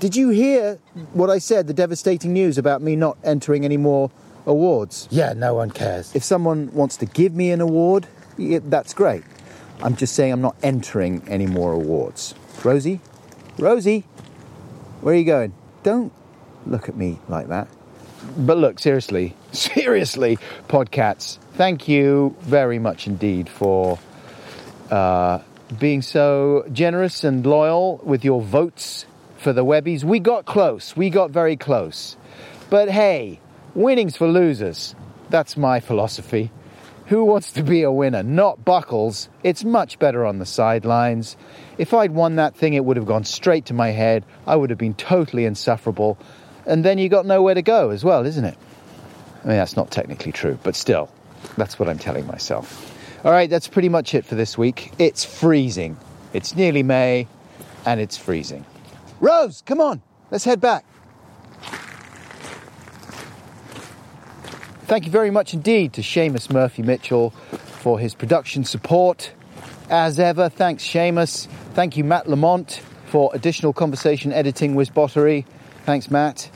Did you hear what I said, the devastating news about me not entering any more awards? Yeah, no one cares. If someone wants to give me an award, that's great. I'm just saying I'm not entering any more awards. Rosie? Rosie? Where are you going? Don't look at me like that. But look, seriously, [laughs] seriously, Podcats, thank you very much indeed for uh, being so generous and loyal with your votes for the Webbies. We got close. We got very close. But hey, winning's for losers. That's my philosophy. Who wants to be a winner? Not Buckles. It's much better on the sidelines. If I'd won that thing, it would have gone straight to my head. I would have been totally insufferable. And then you got nowhere to go as well, isn't it? I mean, that's not technically true, but still, that's what I'm telling myself. All right, that's pretty much it for this week. It's freezing. It's nearly May, and it's freezing. Rose, come on, let's head back. Thank you very much indeed to Seamus Murphy Mitchell for his production support. As ever, thanks Seamus. Thank you Matt Lamont for additional conversation editing with Bottery. Thanks Matt.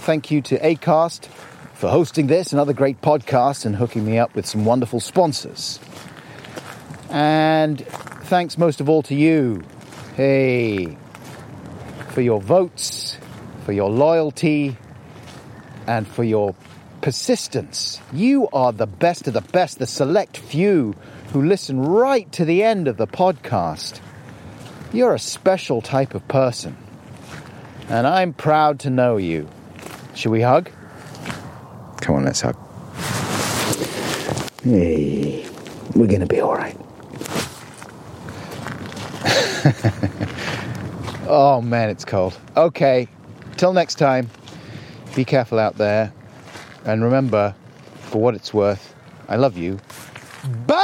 Thank you to Acast for hosting this and other great podcasts and hooking me up with some wonderful sponsors. And thanks most of all to you. Hey, for your votes, for your loyalty, and for your persistence. You are the best of the best, the select few who listen right to the end of the podcast. You're a special type of person. And I'm proud to know you. Should we hug? Come on, let's hug. Hey, we're going to be all right. [laughs] oh man, it's cold. Okay, till next time, be careful out there. And remember, for what it's worth, I love you. Bye!